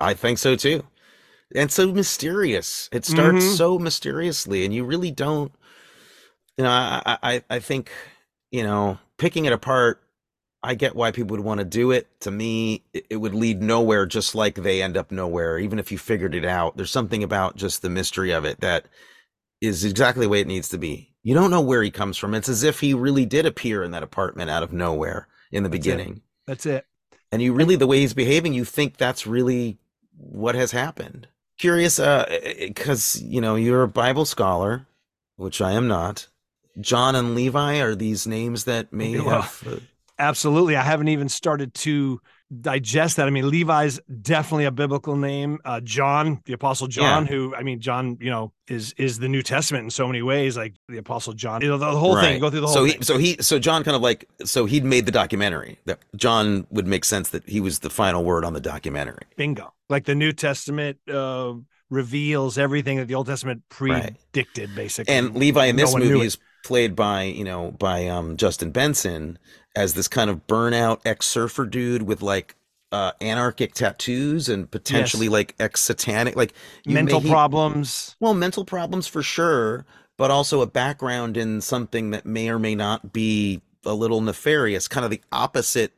I think so too. And so mysterious. It starts Mhm. so mysteriously, and you really don't. You know, I, I, I think, you know, picking it apart. I get why people would want to do it. To me, it, it would lead nowhere. Just like they end up nowhere, even if you figured it out. There's something about just the mystery of it that is exactly the way it needs to be. You don't know where he comes from. It's as if he really did appear in that apartment out of nowhere in the That's it. beginning That's it. and you really the way he's behaving you think that's really what has happened curious uh because you know you're a bible scholar which i am not john and levi are these names that may [LAUGHS] Well, have uh, Absolutely. I haven't even started to digest that. I mean, Levi's definitely a biblical name. Uh, John, the Apostle John, who I mean, John, you know, is is the New Testament in so many ways. Like the Apostle John, you know, the, the whole thing. Go through the whole so thing. he so he so john kind of like so he'd made the documentary that john would make sense that he was the final word on the documentary Bingo. Like the New Testament uh, reveals everything that the Old Testament Right. predicted, basically. and levi in this knew movie is played by you know by um justin benson as this kind of burnout ex-surfer dude with like uh anarchic tattoos and potentially like ex-satanic like you mental may- he- problems. well mental problems for sure but also a background in something that may or may not be a little nefarious kind of the opposite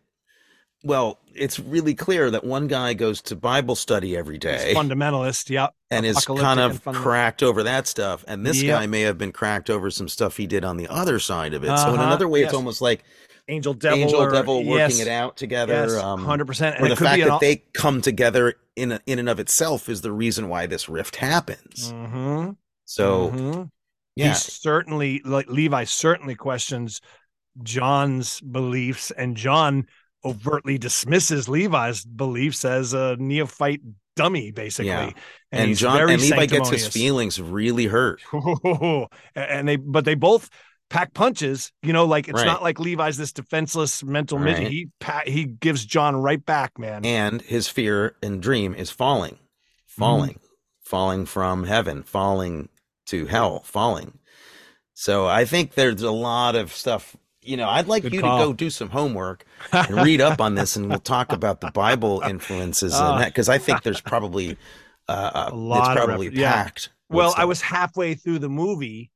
well it's really clear that one guy goes to bible study every day Fundamentalist. Yep. and is kind of cracked over that stuff. And this Yep. guy may have been cracked over some stuff he did on the other side of it. So in Uh-huh, another way, it's almost like Angel devil. angel or- devil working yes, it out together. Yes, um, hundred percent. or the fact that they come together in in and of itself is the reason why this rift happens. hmm So Mhm. yeah, he certainly like Levi certainly questions John's beliefs, and John overtly dismisses Levi's beliefs as a neophyte dummy basically. Yeah. And, And, John and Levi gets his feelings really hurt. [LAUGHS] and they but they both pack punches you know like it's Right. not like levi's this defenseless mental midget he pa- he gives john right back man And his fear and dream is falling, falling, Mm-hmm. falling from heaven, falling to hell, falling. So I think there's a lot of stuff. You know, I'd like Good you call. to go do some homework [LAUGHS] and read up on this, and we'll talk about the Bible influences Ah. and that because I think there's probably uh, [LAUGHS] A lot it's probably yeah. packed. with well i was halfway through the movie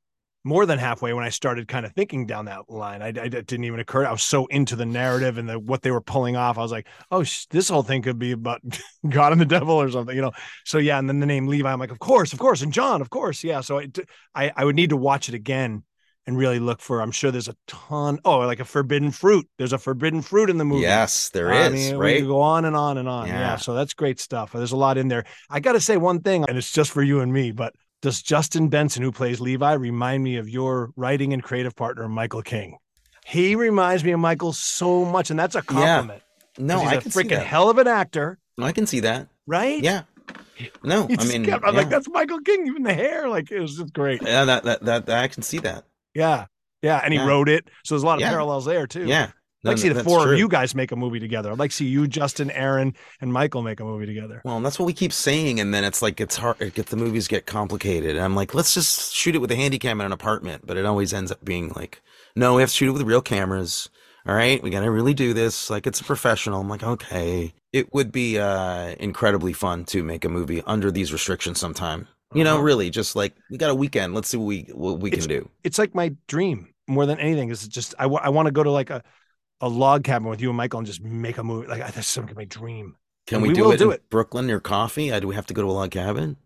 more than halfway when i started kind of thinking down that line i, I didn't even occur i was so into the narrative and the, what they were pulling off i was like oh sh- this whole thing could be about [LAUGHS] god and the devil or something you know so yeah and then the name levi i'm like of course of course and john of course yeah so I, I i would need to watch it again and really look for i'm sure there's a ton oh like a forbidden fruit there's a forbidden fruit in the movie Yes, there I is, mean, right? could go on and on and on. Yeah. Yeah. So that's great stuff. There's a lot in there. I got to say one thing, and it's just for you and me, but does Justin Benson, who plays Levi, remind me of your writing and creative partner, Michael King? He reminds me of Michael so much, and that's a compliment. No, 'Cause I he's can freaking that. hell of an actor, I can see that. right? Yeah. No, [LAUGHS] I mean, kept- I'm like, that's Michael King, even the hair, like it was just great. yeah, that, that that that I can see that. Yeah. Yeah. And he Yeah. wrote it. So there's a lot of Yeah. parallels there too. Yeah, I'd like to see the four true. of you guys make a movie together. I'd like to see you, Justin, Aaron, and Michael make a movie together. Well, and that's what we keep saying, and then it's like it's hard. It gets the movies get complicated, and I'm like, let's just shoot it with a handy cam in an apartment. But it always ends up being like, no, we have to shoot it with real cameras. All right, we got to really do this like it's a professional. I'm like, okay, it would be uh incredibly fun to make a movie under these restrictions sometime. You know, Uh-huh. really, just like we got a weekend. Let's see what we what we It's- can do. it's like my dream more than anything. Is just I want to go to like a, a log cabin with you and Michael and just make a movie. Like that's something my dream. Can we, we do it do in it. Brooklyn near coffee? Uh, do we have to go to a log cabin?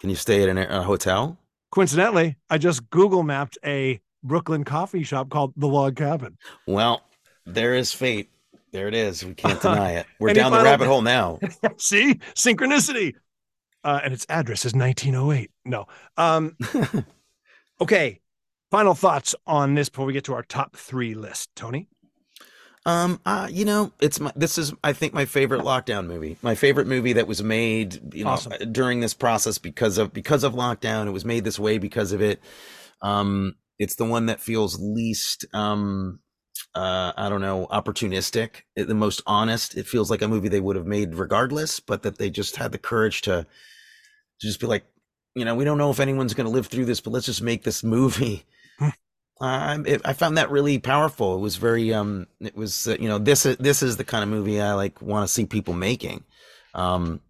Can you stay at an, a hotel? Coincidentally, I just Google mapped a Brooklyn coffee shop called the Log Cabin. Well, there is fate. There it is. We can't [LAUGHS] deny it. We're down the rabbit [LAUGHS] hole now. See synchronicity, uh, and its address is 1908. No, um, [LAUGHS] okay. Final thoughts on this before we get to our top three list, Tony. Um, uh, you know, it's my this is I think my favorite lockdown movie. My favorite movie that was made, you know, Awesome. during this process because of because of lockdown. It was made this way because of it. Um, it's the one that feels least um uh I don't know, opportunistic, the most honest. It feels like a movie they would have made regardless, but that they just had the courage to to just be like, you know, we don't know if anyone's going to live through this, but let's just make this movie. I it, I found that really powerful. It was very um it was uh, you know this is this is the kind of movie I like want to see people making. Um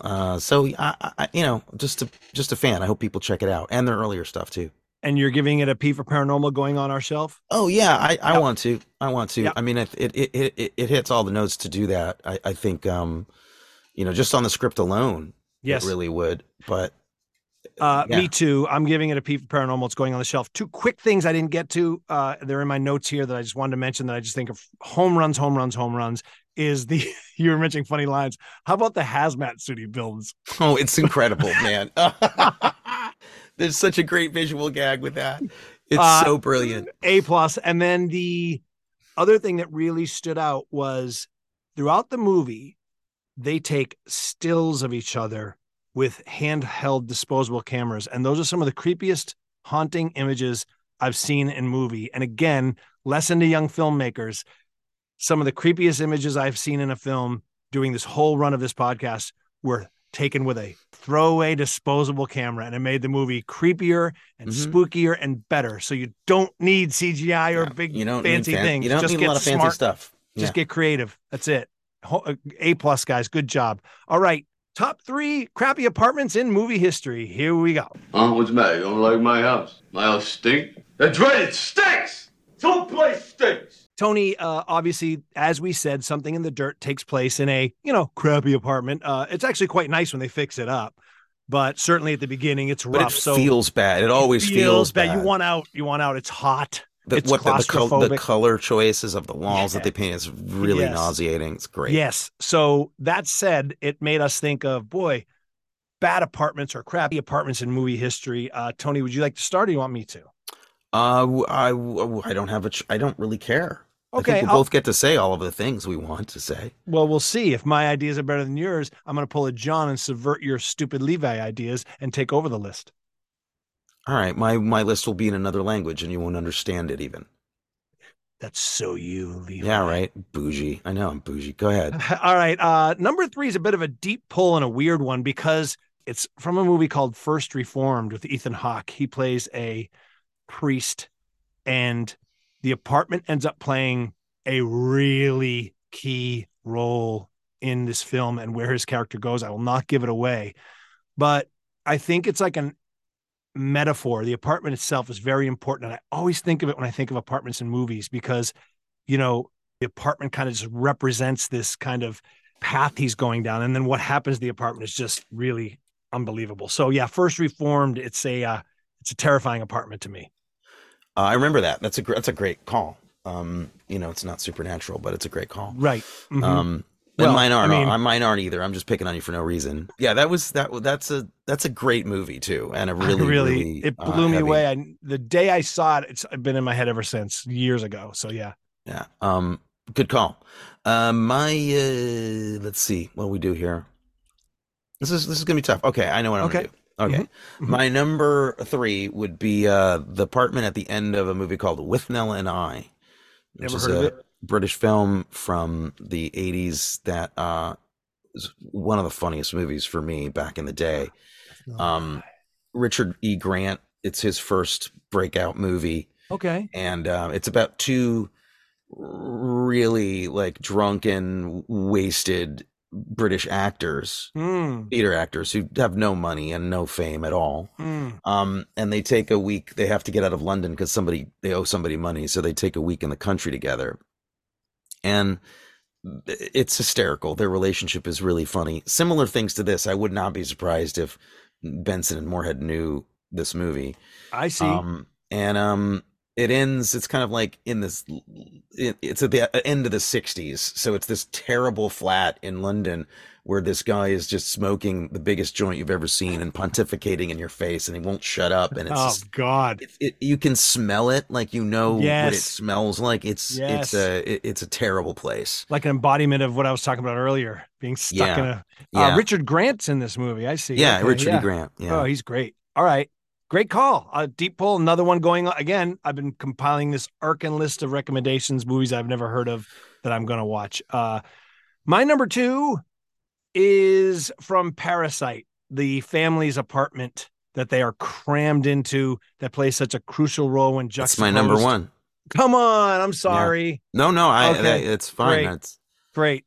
uh so I, I you know just a just a fan. I hope people check it out and their earlier stuff too. And you're giving it a P for paranormal going on our shelf. Oh yeah, I, I Yep. want to. I want to. Yep. I mean, it, it it it it hits all the notes to do that. I I think um, you know, just on the script alone, Yes. it really would. But Uh, Yeah. Me too. I'm giving it a P for paranormal. It's going on the shelf. Two quick things I didn't get to. Uh, they're in my notes here that I just wanted to mention that I just think of home runs, home runs, home runs. Is the [LAUGHS] you were mentioning funny lines? How about the hazmat suit he builds? Oh, it's incredible, [LAUGHS] man. [LAUGHS] There's such a great visual gag with that. It's Uh, so brilliant. A plus. And then the other thing that really stood out was throughout the movie, they take stills of each other with handheld disposable cameras. And those are some of the creepiest, haunting images I've seen in movie. And again, lesson to young filmmakers. Some of the creepiest images I've seen in a film doing this whole run of this podcast were taken with a throwaway disposable camera and it made the movie creepier and Mhm. spookier and better. So you don't need CGI or Yeah, big you don't fancy fan- things. You don't Just need a get lot of fancy stuff. Just get creative. That's it. Uh, A plus guys, good job. All right. Top three crappy apartments in movie history. Here we go. Huh? What's the matter? You don't like my house? My house stink? That's right, it stinks! This whole place stinks! Tony, uh, obviously, as we said, something in the dirt takes place in a, you know, crappy apartment. Uh, it's actually quite nice when they fix it up, but certainly at the beginning, it's But rough. it so feels bad. It always feels, bad. You want out. You want out. It's hot. The, it's what the, the, col- the color choices of the walls that they paint is really Yes. nauseating. It's great. Yes. So that said, it made us think of boy, bad apartments or crappy apartments in movie history. Uh, Tony, would you like to start, or you want me to? Uh, I, I don't have a. Ch- I don't really care. I Okay, think we'll both get to say all of the things we want to say. Well, we'll see. If my ideas are better than yours, I'm going to pull a John and subvert your stupid Levi ideas and take over the list. All right, my my list will be in another language, and you won't understand it even. That's so you, Levi. Yeah, right. Bougie. I know I'm bougie. Go ahead. [LAUGHS] All right. Uh, number three is a bit of a deep pull and a weird one because it's from a movie called First Reformed with Ethan Hawke. He plays a priest, and the apartment ends up playing a really key role in this film and where his character goes. I will not give it away, but I think it's like an metaphor. The apartment itself is very important. And I always think of it when I think of apartments in movies because, you know, the apartment kind of just represents this kind of path he's going down. And then what happens to the apartment is just really unbelievable. So yeah, first reformed, it's a uh, it's a terrifying apartment to me. Uh, I remember that. That's a that's a great call. Um, you know, it's not supernatural, but it's a great call. Right. Mhm. Um, Well, and mine aren't. I mean- uh, mine aren't either. I'm just picking on you for no reason. Yeah, that was that. That's a that's a great movie too, and a really really, really it uh, blew me heavy- away. I the day I saw it, it's been in my head ever since years ago. So yeah. Yeah. Um. Good call. Um. My. Uh, let's see what we do here. This is this is gonna be tough. Okay, I know what I'm Okay. gonna do. Okay. My number three would be uh the apartment at the end of a movie called Withnail and I, which Never is heard of a it. British film from the 80s that uh is one of the funniest movies for me back in the day. Um, Richard E. Grant. It's his first breakout movie Okay. and um, it's about two really like drunken, wasted British actors, Mm, theater actors who have no money and no fame at all. mm. Um, and they take a week. They have to get out of London because somebody they owe somebody money, so they take a week in the country together. And it's hysterical. Their relationship is really funny. Similar things to this. I would not be surprised if Benson and Moorhead knew this movie. I see. Um, and um, it ends. It's kind of like in this. It, it's at the end of the '60s, so it's this terrible flat in London where this guy is just smoking the biggest joint you've ever seen and pontificating in your face, and he won't shut up. And it's oh just, God. it, it, you can smell it, like you know what it smells like. It's Yes. it's a it, it's a terrible place. Like an embodiment of what I was talking about earlier, being stuck Yeah. in a. Yeah, Uh, Richard Grant's in this movie. I see. yeah, Okay, Richard yeah. Grant. Yeah, Oh, he's great. All right. Great call. Uh, deep pull. Another one going on. Again, I've been compiling this Arkin list of recommendations, movies I've never heard of that I'm going to watch. Uh, my number two is from Parasite, the family's apartment that they are crammed into that plays such a crucial role when that's my number one. Come on. I'm sorry. No, no, I Okay, that- it's fine. great. That's Great.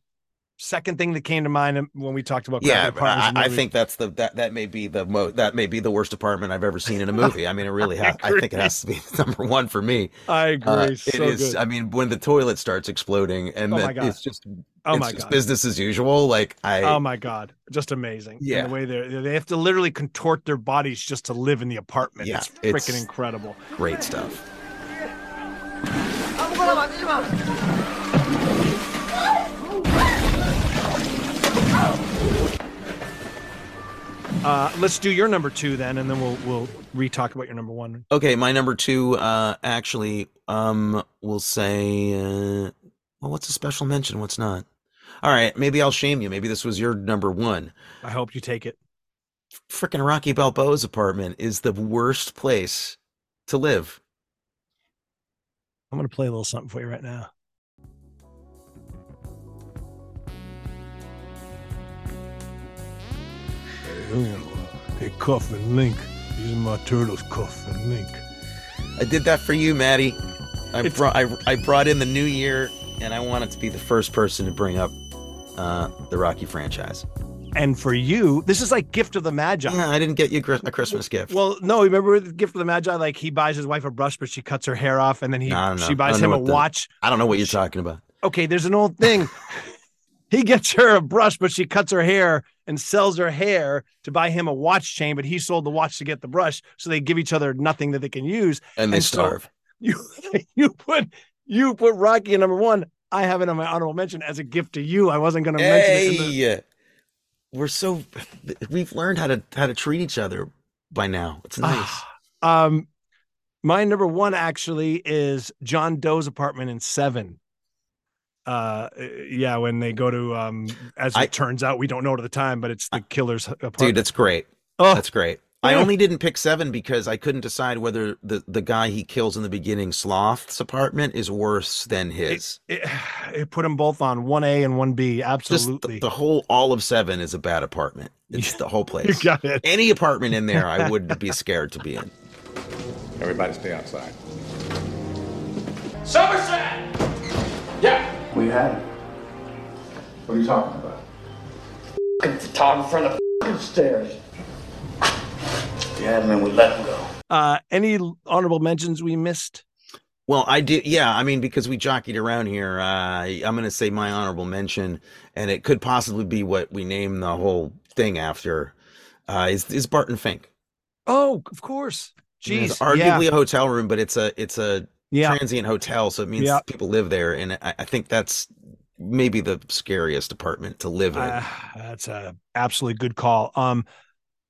Second thing that came to mind when we talked about yeah. apartments I, I think that's the that that may be the mo that may be the worst apartment I've ever seen in a [LAUGHS] movie. I mean, it really has. I think it has to be [LAUGHS] number one for me. I agree. Uh, so it is. good. I mean, when the toilet starts exploding and Oh then it's just oh it's my just God. business as usual. Like I Oh my god, just amazing! And Yeah. the way they they have to literally contort their bodies just to live in the apartment. Yeah, it's freaking it's- incredible. great stuff. Uh, let's do your number two then, and then we'll we'll re-talk about your number one. Okay, my number two, uh, actually, um, will say, uh, well, what's a special mention? What's not? All right, maybe I'll shame you. Maybe this was your number one. I hope you take it. Frickin' Rocky Balboa's apartment is the worst place to live. I'm gonna play a little something for you right now. Hey, Cuff and Link. These are my turtles, Cuff and Link. I did that for you, Maddie. I It's- brought I, I brought in the new year, and I wanted to be the first person to bring up uh, the Rocky franchise. And for you, this is like gift of the Magi. Yeah, I didn't get you a Christmas gift. Well, no, remember the gift of the Magi? Like he buys his wife a brush, but she cuts her hair off, and then he No, I don't know. she buys him a the- watch. I don't know what you're talking about. okay, there's an old thing. [LAUGHS] he gets her a brush, but she cuts her hair and sells her hair to buy him a watch chain, but he sold the watch to get the brush. So they give each other nothing that they can use. And they And so- starve. [LAUGHS] You you put you put Rocky at number one. I have it on my honorable mention as a gift to you. I wasn't gonna mention it. in the- Hey, we're so we've learned how to how to treat each other by now. It's nice. um my number one actually is John Doe's apartment in seven. Uh, yeah, when they go to um, as it I- turns out, we don't know at the time, but it's the killer's apartment. Dude, that's great. oh, That's great. I only didn't pick seven because I couldn't decide whether the, the guy he kills in the beginning, Sloth's apartment, is worse than his. it, [SIGHS] it put them both on one A and one B. Just Absolutely, the, the whole all of seven is a bad apartment. It's [LAUGHS] the whole you place. got it. Any apartment in there, I would be [LAUGHS] scared to be in. Everybody stay outside. Yeah. Had him. What are you talking about? Photographer on the f***ing stairs. We had him and we let him go. Uh, any honorable mentions we missed? Well, I did. Yeah, I mean, because we jockeyed around here, uh, I'm going to say my honorable mention, and it could possibly be what we name the whole thing after. Uh, is is Barton Fink? Oh, of course. Jeez, it's arguably yeah, a hotel room, but it's a it's a yeah. transient hotel, so it means Yeah. people live there, and I, I think that's maybe the scariest apartment to live in. Uh, that's a absolutely good call. Um,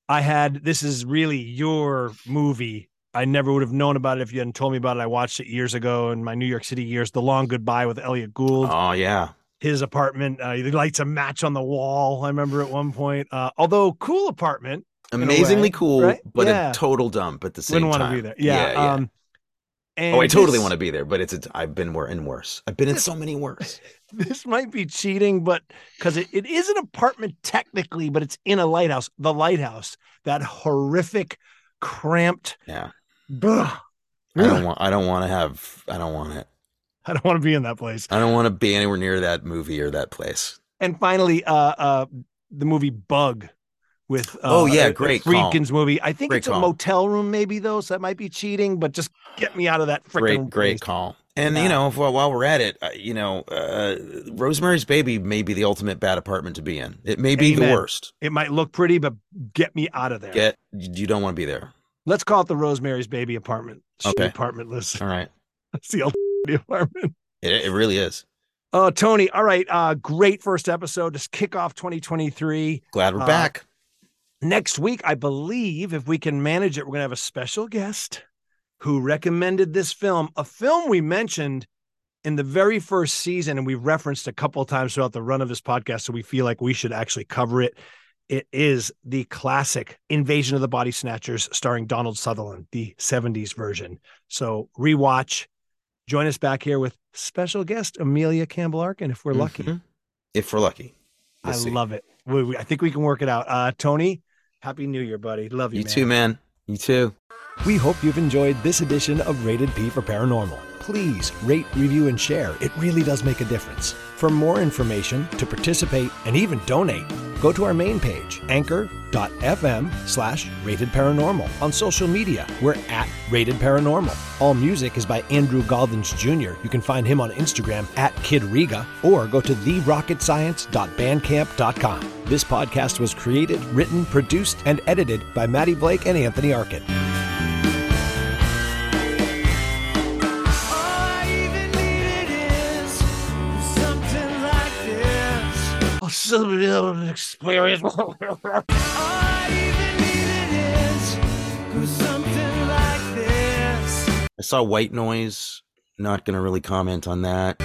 I had this is really your movie. I never would have known about it if you hadn't told me about it. I watched it years ago in my New York City years. The Long Goodbye with Elliott Gould. oh yeah, His apartment, uh, the lights a match on the wall. I remember at one point. Uh, although cool apartment, amazingly way, cool, right? but Yeah. a total dump at the same wouldn't want to be there. Yeah. yeah. Um, and oh, I totally this- want to be there, but it's a, I've been wor- in worse. I've been in so many worse. [LAUGHS] this might be cheating, but because it, it is an apartment technically, but it's in a lighthouse. The lighthouse, that horrific, cramped. Yeah. Ugh, I don't want. I don't want to have. I don't want it. I don't want to be in that place. I don't want to be anywhere near that movie or that place. And finally, uh, uh, the movie Bug with uh, Oh, yeah, uh, great call. Movie. I think Great it's a motel room, maybe though, so that might be cheating. But just get me out of that freaking Great, great place. call. And Yeah. you know, while, while we're at it, uh, you know, uh, Rosemary's Baby may be the ultimate bad apartment to be in. It may be Amen. the worst. It might look pretty, but get me out of there. Get you don't want to be there. Let's call it the Rosemary's Baby apartment. Okay. apartment list. All right, [LAUGHS] That's the ultimate [LAUGHS] apartment. it, it really is. Oh, Tony. All right. Uh, great first episode. Just kick off 2023. Glad we're Uh, back. Next week, I believe, if we can manage it, we're going to have a special guest who recommended this film, a film we mentioned in the very first season, and we referenced a couple of times throughout the run of this podcast. So we feel like we should actually cover it. It is the classic Invasion of the Body Snatchers starring Donald Sutherland, the 70s version. So rewatch. Join us back here with special guest Amelia Campbell Arkin if we're lucky. Mhm. If we're lucky, I We'll see. love it. We, we- I think we can work it out. Uh, Tony, happy New Year, buddy. Love you, You man. too, man. You too. We hope you've enjoyed this edition of Rated P for Paranormal. Please rate, review, and share. It really does make a difference. For more information, to participate, and even donate, go to our main page, anchor.fm slash rated paranormal. On social media, we're at rated paranormal. All music is by Andrew Galvins Jr. You can find him on Instagram at Kid Riga or go to therocketscience.bandcamp.com. This podcast was created, written, produced, and edited by Maddie Blake and Anthony Arkin. Somebody else experience. [LAUGHS] I saw White Noise. Not gonna really comment on that.